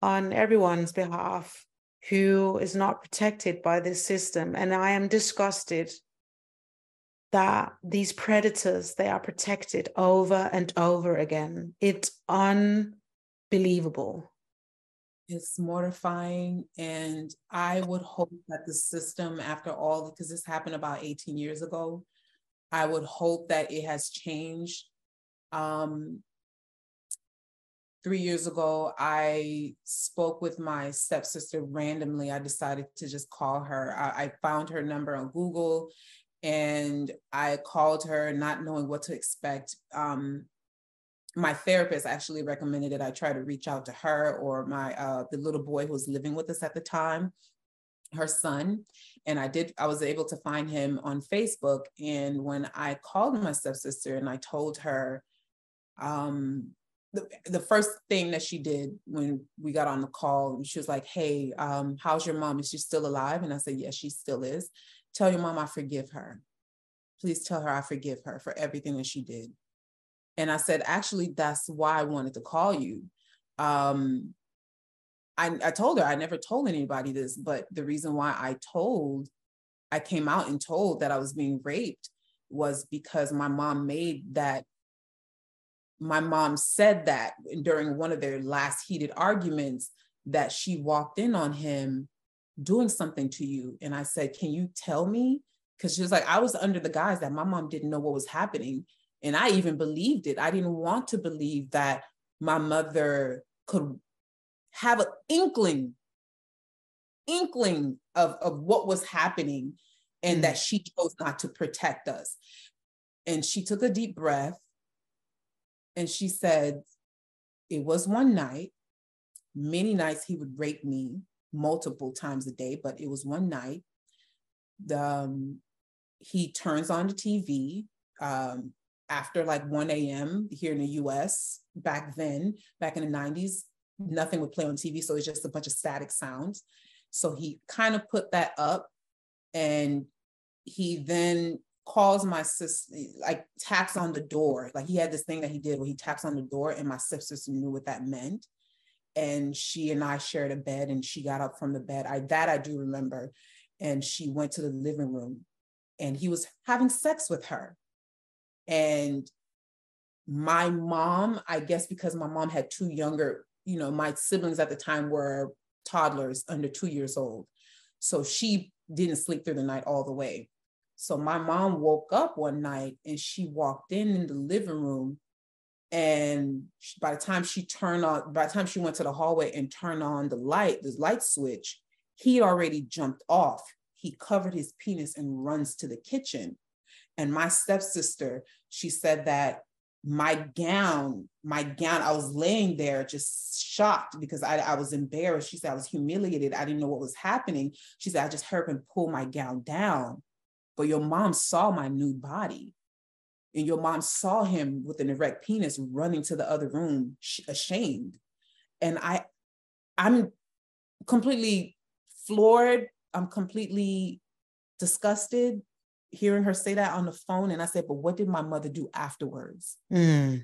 on everyone's behalf who is not protected by this system. And I am disgusted that these predators they are protected over and over again. It's unbelievable. It's mortifying. And I would hope that the system, after all, because this happened about 18 years ago, I would hope that it has changed. Um, three years ago, I spoke with my stepsister randomly. I decided to just call her. I, I, found her number on Google and I called her, not knowing what to expect. Um, my therapist actually recommended that I try to reach out to her or my uh, the little boy who was living with us at the time her son and i did i was able to find him on facebook and when i called my stepsister and i told her um the, the first thing that she did when we got on the call she was like hey um how's your mom? Is she still alive? And i said yes she still is. Tell your mom i forgive her. Please tell her i forgive her for everything that she did and i said actually that's why i wanted to call you um I, I told her I never told anybody this, but the reason why I told, I came out and told that I was being raped was because my mom made that. My mom said that during one of their last heated arguments that she walked in on him doing something to you. And I said, Can you tell me? Because she was like, I was under the guise that my mom didn't know what was happening. And I even believed it. I didn't want to believe that my mother could have an inkling, inkling of, of what was happening and mm. that she chose not to protect us. And she took a deep breath and she said, It was one night. Many nights he would rape me multiple times a day, but it was one night. The, um, he turns on the TV um, after like 1 a.m. here in the US back then, back in the 90s nothing would play on TV. So it's just a bunch of static sounds. So he kind of put that up and he then calls my sister, like taps on the door. Like he had this thing that he did where he taps on the door and my sister knew what that meant. And she and I shared a bed and she got up from the bed. I that I do remember. And she went to the living room and he was having sex with her. And my mom, I guess because my mom had two younger you know, my siblings at the time were toddlers under two years old. So she didn't sleep through the night all the way. So my mom woke up one night and she walked in in the living room. And by the time she turned on, by the time she went to the hallway and turned on the light, the light switch, he already jumped off. He covered his penis and runs to the kitchen. And my stepsister, she said that my gown, my gown, I was laying there just shocked because I, I was embarrassed. She said I was humiliated. I didn't know what was happening. She said, I just heard him pull my gown down. But your mom saw my nude body. And your mom saw him with an erect penis running to the other room, ashamed. And I, I'm completely floored. I'm completely disgusted hearing her say that on the phone. And I said, But what did my mother do afterwards? Mm.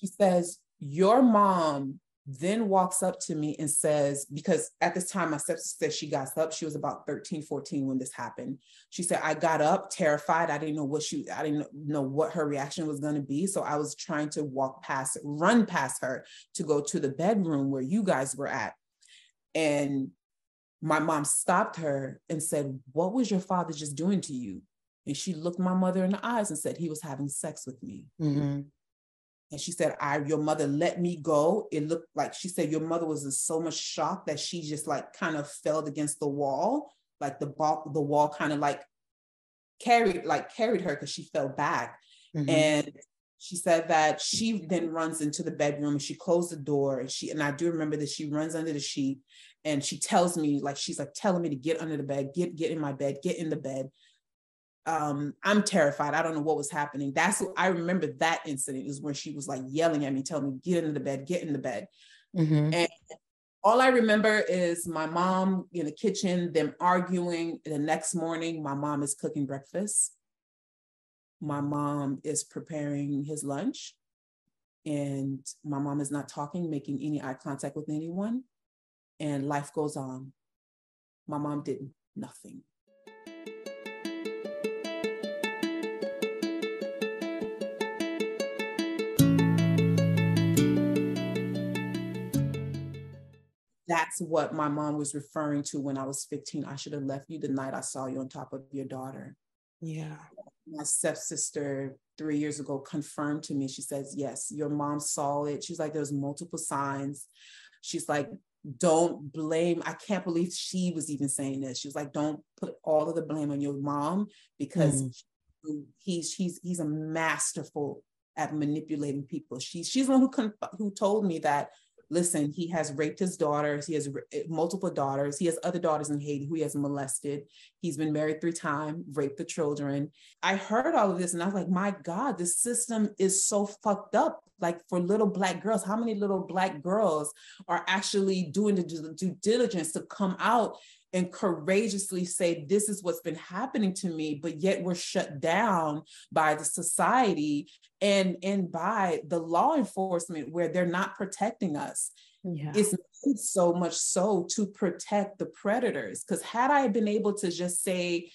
She says, Your mom then walks up to me and says, because at this time, my stepsister said she got up. She was about 13, 14 when this happened. She said, I got up terrified. I didn't know what she, I didn't know what her reaction was going to be. So I was trying to walk past, run past her to go to the bedroom where you guys were at. And my mom stopped her and said, What was your father just doing to you? And she looked my mother in the eyes and said, he was having sex with me. Mm-hmm. And she said, I, your mother let me go. It looked like she said your mother was in so much shock that she just like kind of fell against the wall, like the ball, the wall kind of like carried, like carried her because she fell back. Mm-hmm. And she said that she then runs into the bedroom and she closed the door and she and I do remember that she runs under the sheet and she tells me like she's like telling me to get under the bed, get get in my bed, get in the bed um, I'm terrified. I don't know what was happening. That's what I remember that incident is when she was like yelling at me, telling me, get into the bed, get in the bed. Mm-hmm. And all I remember is my mom in the kitchen, them arguing. The next morning, my mom is cooking breakfast. My mom is preparing his lunch. And my mom is not talking, making any eye contact with anyone. And life goes on. My mom did nothing. That's what my mom was referring to when I was 15. I should have left you the night I saw you on top of your daughter. Yeah. My stepsister three years ago confirmed to me, she says, Yes, your mom saw it. She's like, There's multiple signs. She's like, Don't blame. I can't believe she was even saying this. She was like, Don't put all of the blame on your mom because mm. he's he's he's a masterful at manipulating people. She's she's the one who conf- who told me that listen, he has raped his daughters. He has eh, multiple daughters. He has other daughters in Haiti who he has molested. He's been married three times, raped the children. I heard all of this and I was like, my God, this system is so fucked up. Like for little Black girls, how many little Black girls are actually doing the due diligence to come out and courageously say, This is what's been happening to me, but yet we're shut down by the society and, and by the law enforcement where they're not protecting us. Yeah. It's so much so to protect the predators. Because had I been able to just say,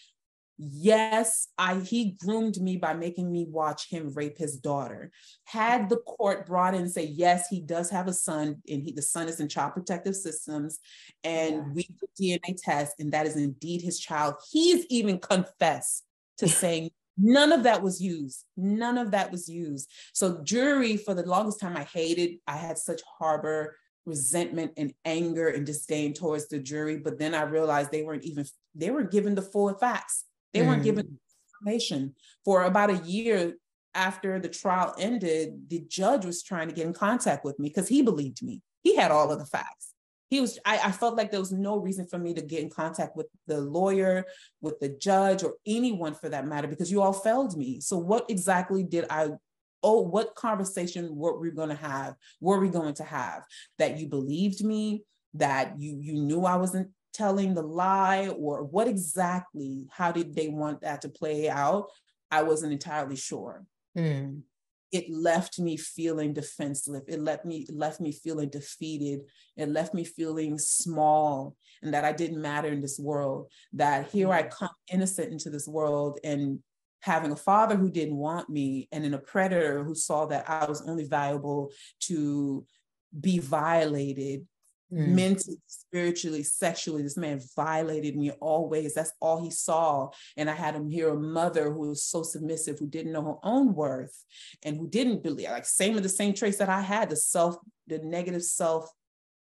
Yes, I he groomed me by making me watch him rape his daughter. Had the court brought in and say, yes, he does have a son, and he the son is in child protective systems, and yeah. we DNA test, and that is indeed his child. He's even confessed to saying none of that was used. None of that was used. So jury, for the longest time, I hated. I had such harbor resentment and anger and disdain towards the jury. But then I realized they weren't even they weren't given the full facts they mm. weren't given information for about a year after the trial ended. The judge was trying to get in contact with me because he believed me. He had all of the facts. He was, I, I felt like there was no reason for me to get in contact with the lawyer, with the judge, or anyone for that matter, because you all failed me. So, what exactly did I oh, what conversation were we going to have? Were we going to have that you believed me, that you you knew I wasn't telling the lie or what exactly how did they want that to play out? I wasn't entirely sure. Mm. it left me feeling defenseless. It left me left me feeling defeated. It left me feeling small and that i didn't matter in this world. That here i come innocent into this world and having a father who didn't want me and in a predator who saw that i was only valuable to be violated mm. mentally, spiritually, sexually. This man violated me always. That's all he saw. And I had him hear a mother who was so submissive, who didn't know her own worth and who didn't believe, like same of the same traits that I had, the self, the negative self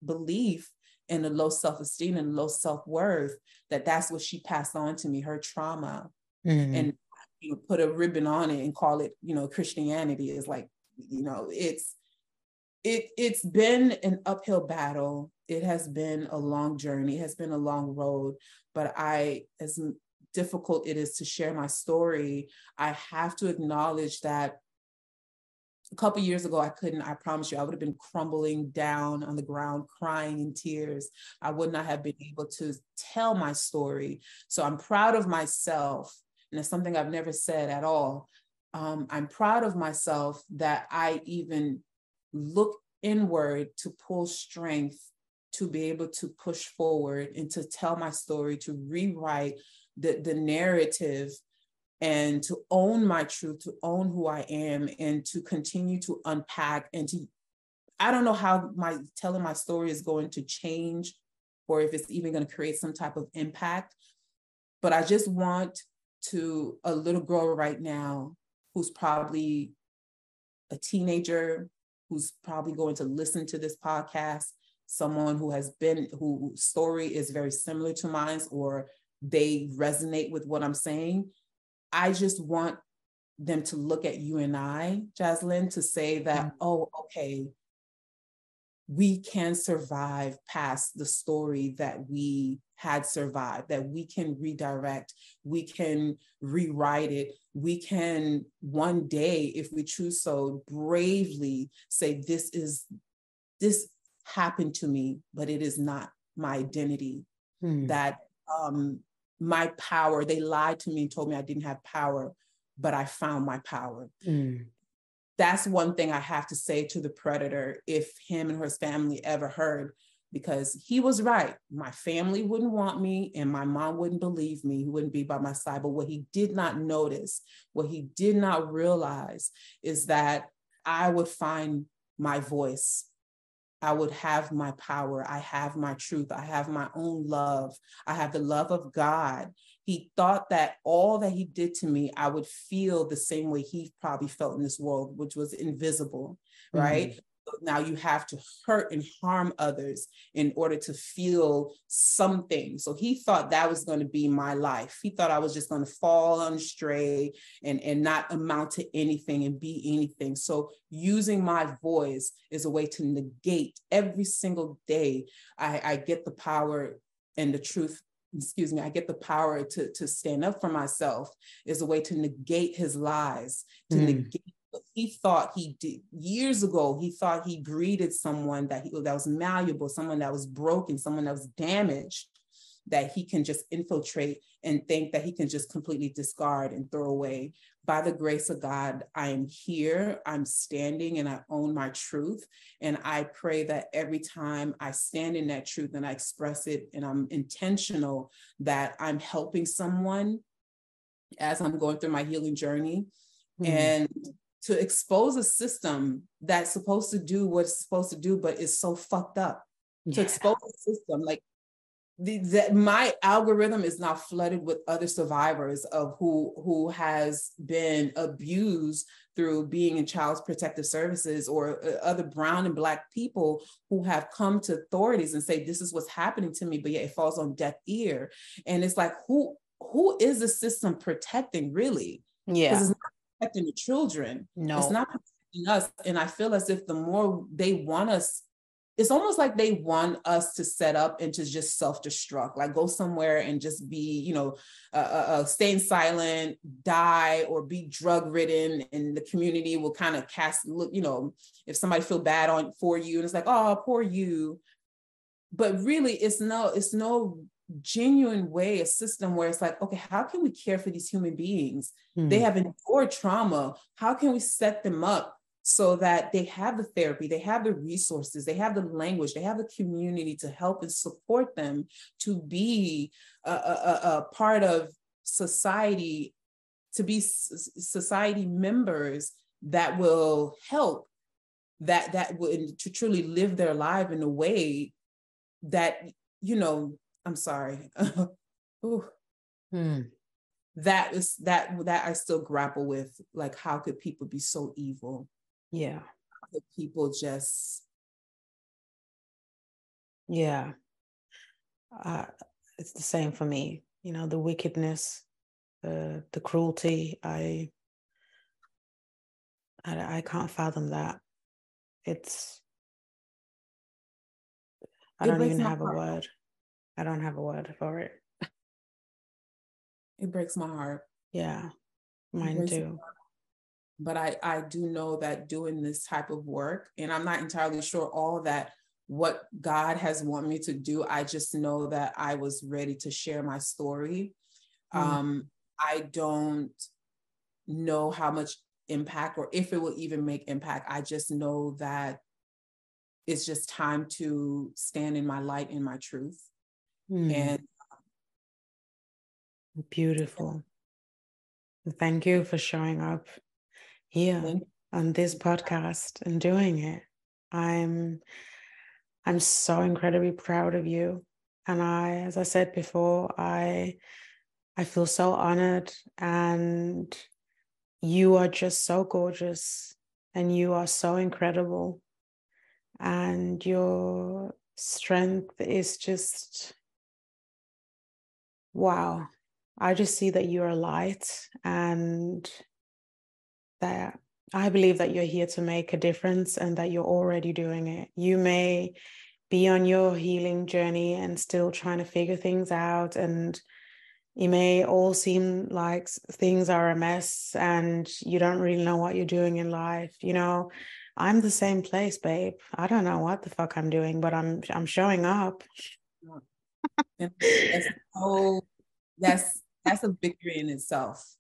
belief and the low self-esteem and low self-worth, that that's what she passed on to me, her trauma. Mm. And you know, put a ribbon on it and call it, you know, Christianity is like, you know, it's it it's been an uphill battle. It has been a long journey. It has been a long road but i as difficult it is to share my story i have to acknowledge that a couple years ago i couldn't i promise you i would have been crumbling down on the ground crying in tears. I would not have been able to tell my story. So i'm proud of myself and it's something i've never said at all. Um, i'm proud of myself that i even look inward to pull strength to be able to push forward and to tell my story, to rewrite the, the narrative and to own my truth, to own who I am, and to continue to unpack and to, I don't know how my telling my story is going to change or if it's even going to create some type of impact, but I just want to a little girl right now who's probably a teenager, who's probably going to listen to this podcast, someone who has been, whose story is very similar to mine, or they resonate with what I'm saying. I just want them to look at you and I, Jaslyn, to say that, mm-hmm. oh, okay, we can survive past the story that we had survived, that we can redirect, we can rewrite it, we can one day, if we choose so, bravely say, This is, this happened to me, but it is not my identity. Hmm. That um, my power, they lied to me and told me I didn't have power, but I found my power. Hmm that's one thing I have to say to the predator if him and his family ever heard, because he was right. My family wouldn't want me and my mom wouldn't believe me. He wouldn't be by my side. But what he did not notice, what he did not realize is that I would find my voice I would have my power. I have my truth. I have my own love. I have the love of God. He thought that all that he did to me, I would feel the same way he probably felt in this world, which was invisible, right? Mm-hmm. Now you have to hurt and harm others in order to feel something. So he thought that was going to be my life. He thought I was just going to fall on stray and, and not amount to anything and be anything. So using my voice is a way to negate every single day. I, I get the power and the truth excuse me, I get the power to, to stand up for myself is a way to negate his lies, to mm. negate he thought he did years ago he thought he greeted someone that he that was malleable someone that was broken someone that was damaged that he can just infiltrate and think that he can just completely discard and throw away. By the grace of god i am here i'm standing and i own my truth. And i pray that every time i stand in that truth and i express it and i'm intentional that i'm helping someone as i'm going through my healing journey. Mm-hmm. and to expose a system that's supposed to do what it's supposed to do, but is so fucked up. Yeah. To expose a system like the, that my algorithm is now flooded with other survivors of who who has been abused through being in child protective services or uh, other brown and black people who have come to authorities and say this is what's happening to me but yet it falls on deaf ear and it's like who who is the system protecting really yeah protecting the children. No. It's not protecting us. And I feel as if the more they want us, it's almost like they want us to set up and to just self-destruct, like go somewhere and just be, you know, uh, uh, uh staying silent, die, or be drug-ridden, and the community will kind of cast, look, you know, if somebody feel bad on for you, and it's like, oh, poor you. But really, it's no, it's no genuine way, a system where it's like, okay, how can we care for these human beings? Mm-hmm. They hmm. have endured trauma. How can we set them up so that they have the therapy, they have the resources, they have the language, they have the community to help and support them to be a, a, a part of society, to be society members that will help that that would to truly live their life in a way that you know I'm sorry. hmm. That is that that I still grapple with. Like, how could people be so evil? Yeah. People just Yeah. Uh, it's the same for me. You know, the wickedness, the the cruelty. I I, I can't fathom that. It's I don't even have heart. a word. I don't have a word for it. It breaks my heart. Yeah, mine too. But I, I do know that doing this type of work, and I'm not entirely sure all that what God has want me to do. I just know that I was ready to share my story. Mm. Um, I don't know how much impact or if it will even make impact. I just know that it's just time to stand in my light in my truth Mm. And beautiful. Thank you for showing up here on this podcast and doing it. I'm I'm so incredibly proud of you. And I, as I said before, I I feel so honored and you are just so gorgeous and you are so incredible and your strength is just wow. I just see that you are a light and that i believe that you're here to make a difference and that you're already doing it. You may be on your healing journey and still trying to figure things out and it may all seem like things are a mess and you don't really know what you're doing in life. You know i'm the same place babe. I don't know what the fuck i'm doing but i'm i'm showing up that's, so, that's that's a victory in itself.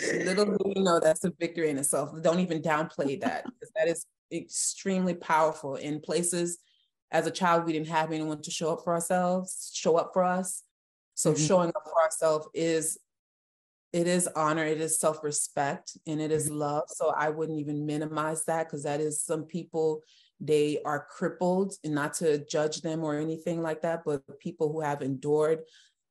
Little do you know that's a victory in itself. Don't even downplay that because that is extremely powerful. In places as a child we didn't have anyone to show up for ourselves show up for us. So mm-hmm. showing up for ourselves is it is honor, it is self-respect, and it is mm-hmm. love. So I wouldn't even minimize that because that is some people they are crippled and not to judge them or anything like that, but people who have endured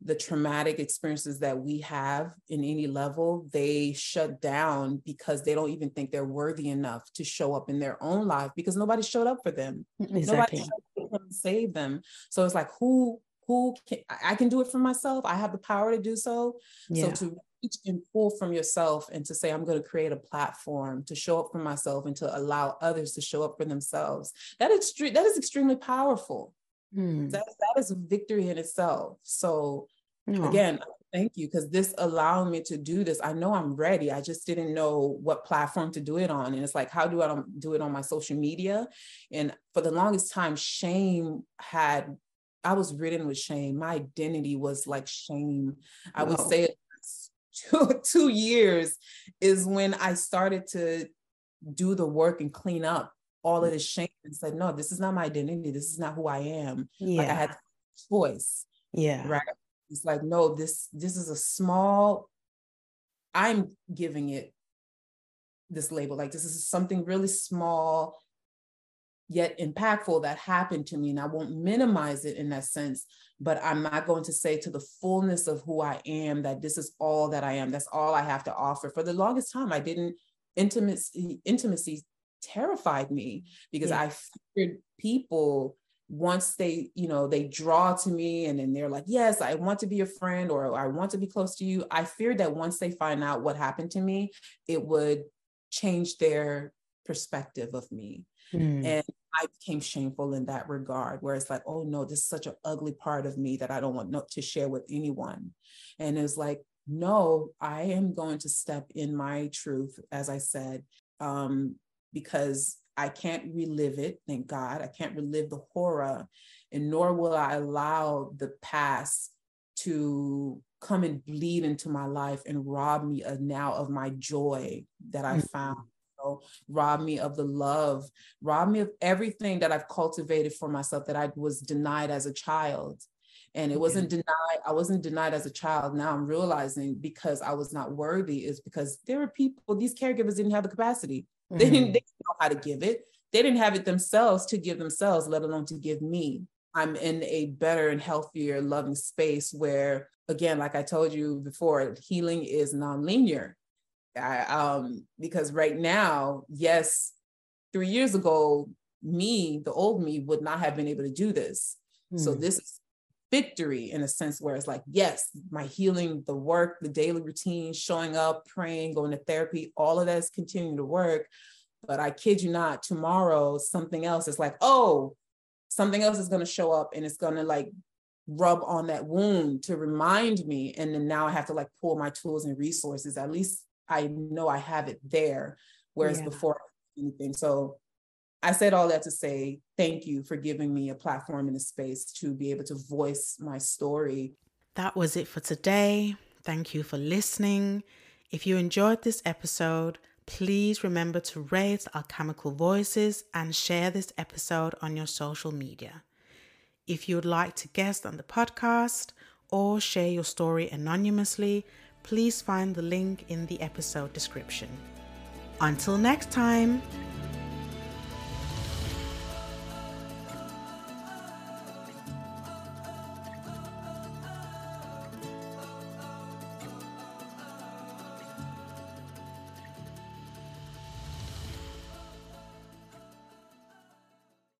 the traumatic experiences that we have in any level, they shut down because they don't even think they're worthy enough to show up in their own life because nobody showed up for them. Exactly. Nobody showed up to save them. So it's like, who who can I can do it for myself. I have the power to do so. Yeah. So to reach and pull from yourself and to say, I'm going to create a platform to show up for myself and to allow others to show up for themselves. That is that is extremely powerful. Hmm. That, that is a victory in itself. So again, thank you because this allowed me to do this. I know I'm ready. I just didn't know what platform to do it on. And it's like, how do I do it on my social media? And for the longest time, shame had I was ridden with shame. My identity was like shame. I would say two, two years is when I started to do the work and clean up all of mm. the shame and said, no, this is not my identity. This is not who I am. Yeah. Like I had choice. Yeah. Right. It's like, no, this this is a small, I'm giving it this label. Like this is something really small yet impactful that happened to me. And I won't minimize it in that sense, but I'm not going to say to the fullness of who I am that this is all that I am. That's all I have to offer. For the longest time, I didn't intimacy intimacy terrified me because yeah. I feared people once they you know they draw to me and then they're like yes i want to be your friend or i want to be close to you i feared that once they find out what happened to me it would change their perspective of me mm. and I became shameful in that regard, where it's like, oh no, this is such an ugly part of me that I don't want no, to share with anyone. And it's like, no, I am going to step in my truth, as I said, um, because I can't relive it. Thank God, I can't relive the horror, and nor will I allow the past to come and bleed into my life and rob me of now of my joy that I mm. found rob me of the love, rob me of everything that I've cultivated for myself that I was denied as a child. And it wasn't denied, I wasn't denied as a child. Now I'm realizing because I was not worthy is because there were people, these caregivers didn't have the capacity. Mm-hmm. They, didn't, they didn't know how to give it. They didn't have it themselves to give themselves, let alone to give me. I'm in a better and healthier, loving space where, again, like I told you before, healing is nonlinear. I, um, because right now, yes, three years ago, me, the old me, would not have been able to do this. Mm. So hmm. this is victory in a sense where it's like, yes, my healing, the work, the daily routine, showing up, praying, going to therapy, all of that is continuing to work. But I kid you not, tomorrow something else is like, oh, something else is going to show up and it's going to like rub on that wound to remind me. And then now I have to like pull my tools and resources, at least I know I have it there. Whereas yeah. before anything. So I said all that to say thank you for giving me a platform and a space to be able to voice my story. That was it for today. Thank you for listening. If you enjoyed this episode, please remember to rate Alchemical Voices and share this episode on your social media. If you would like to guest on the podcast or share your story anonymously, please find the link in the episode description. Until next time.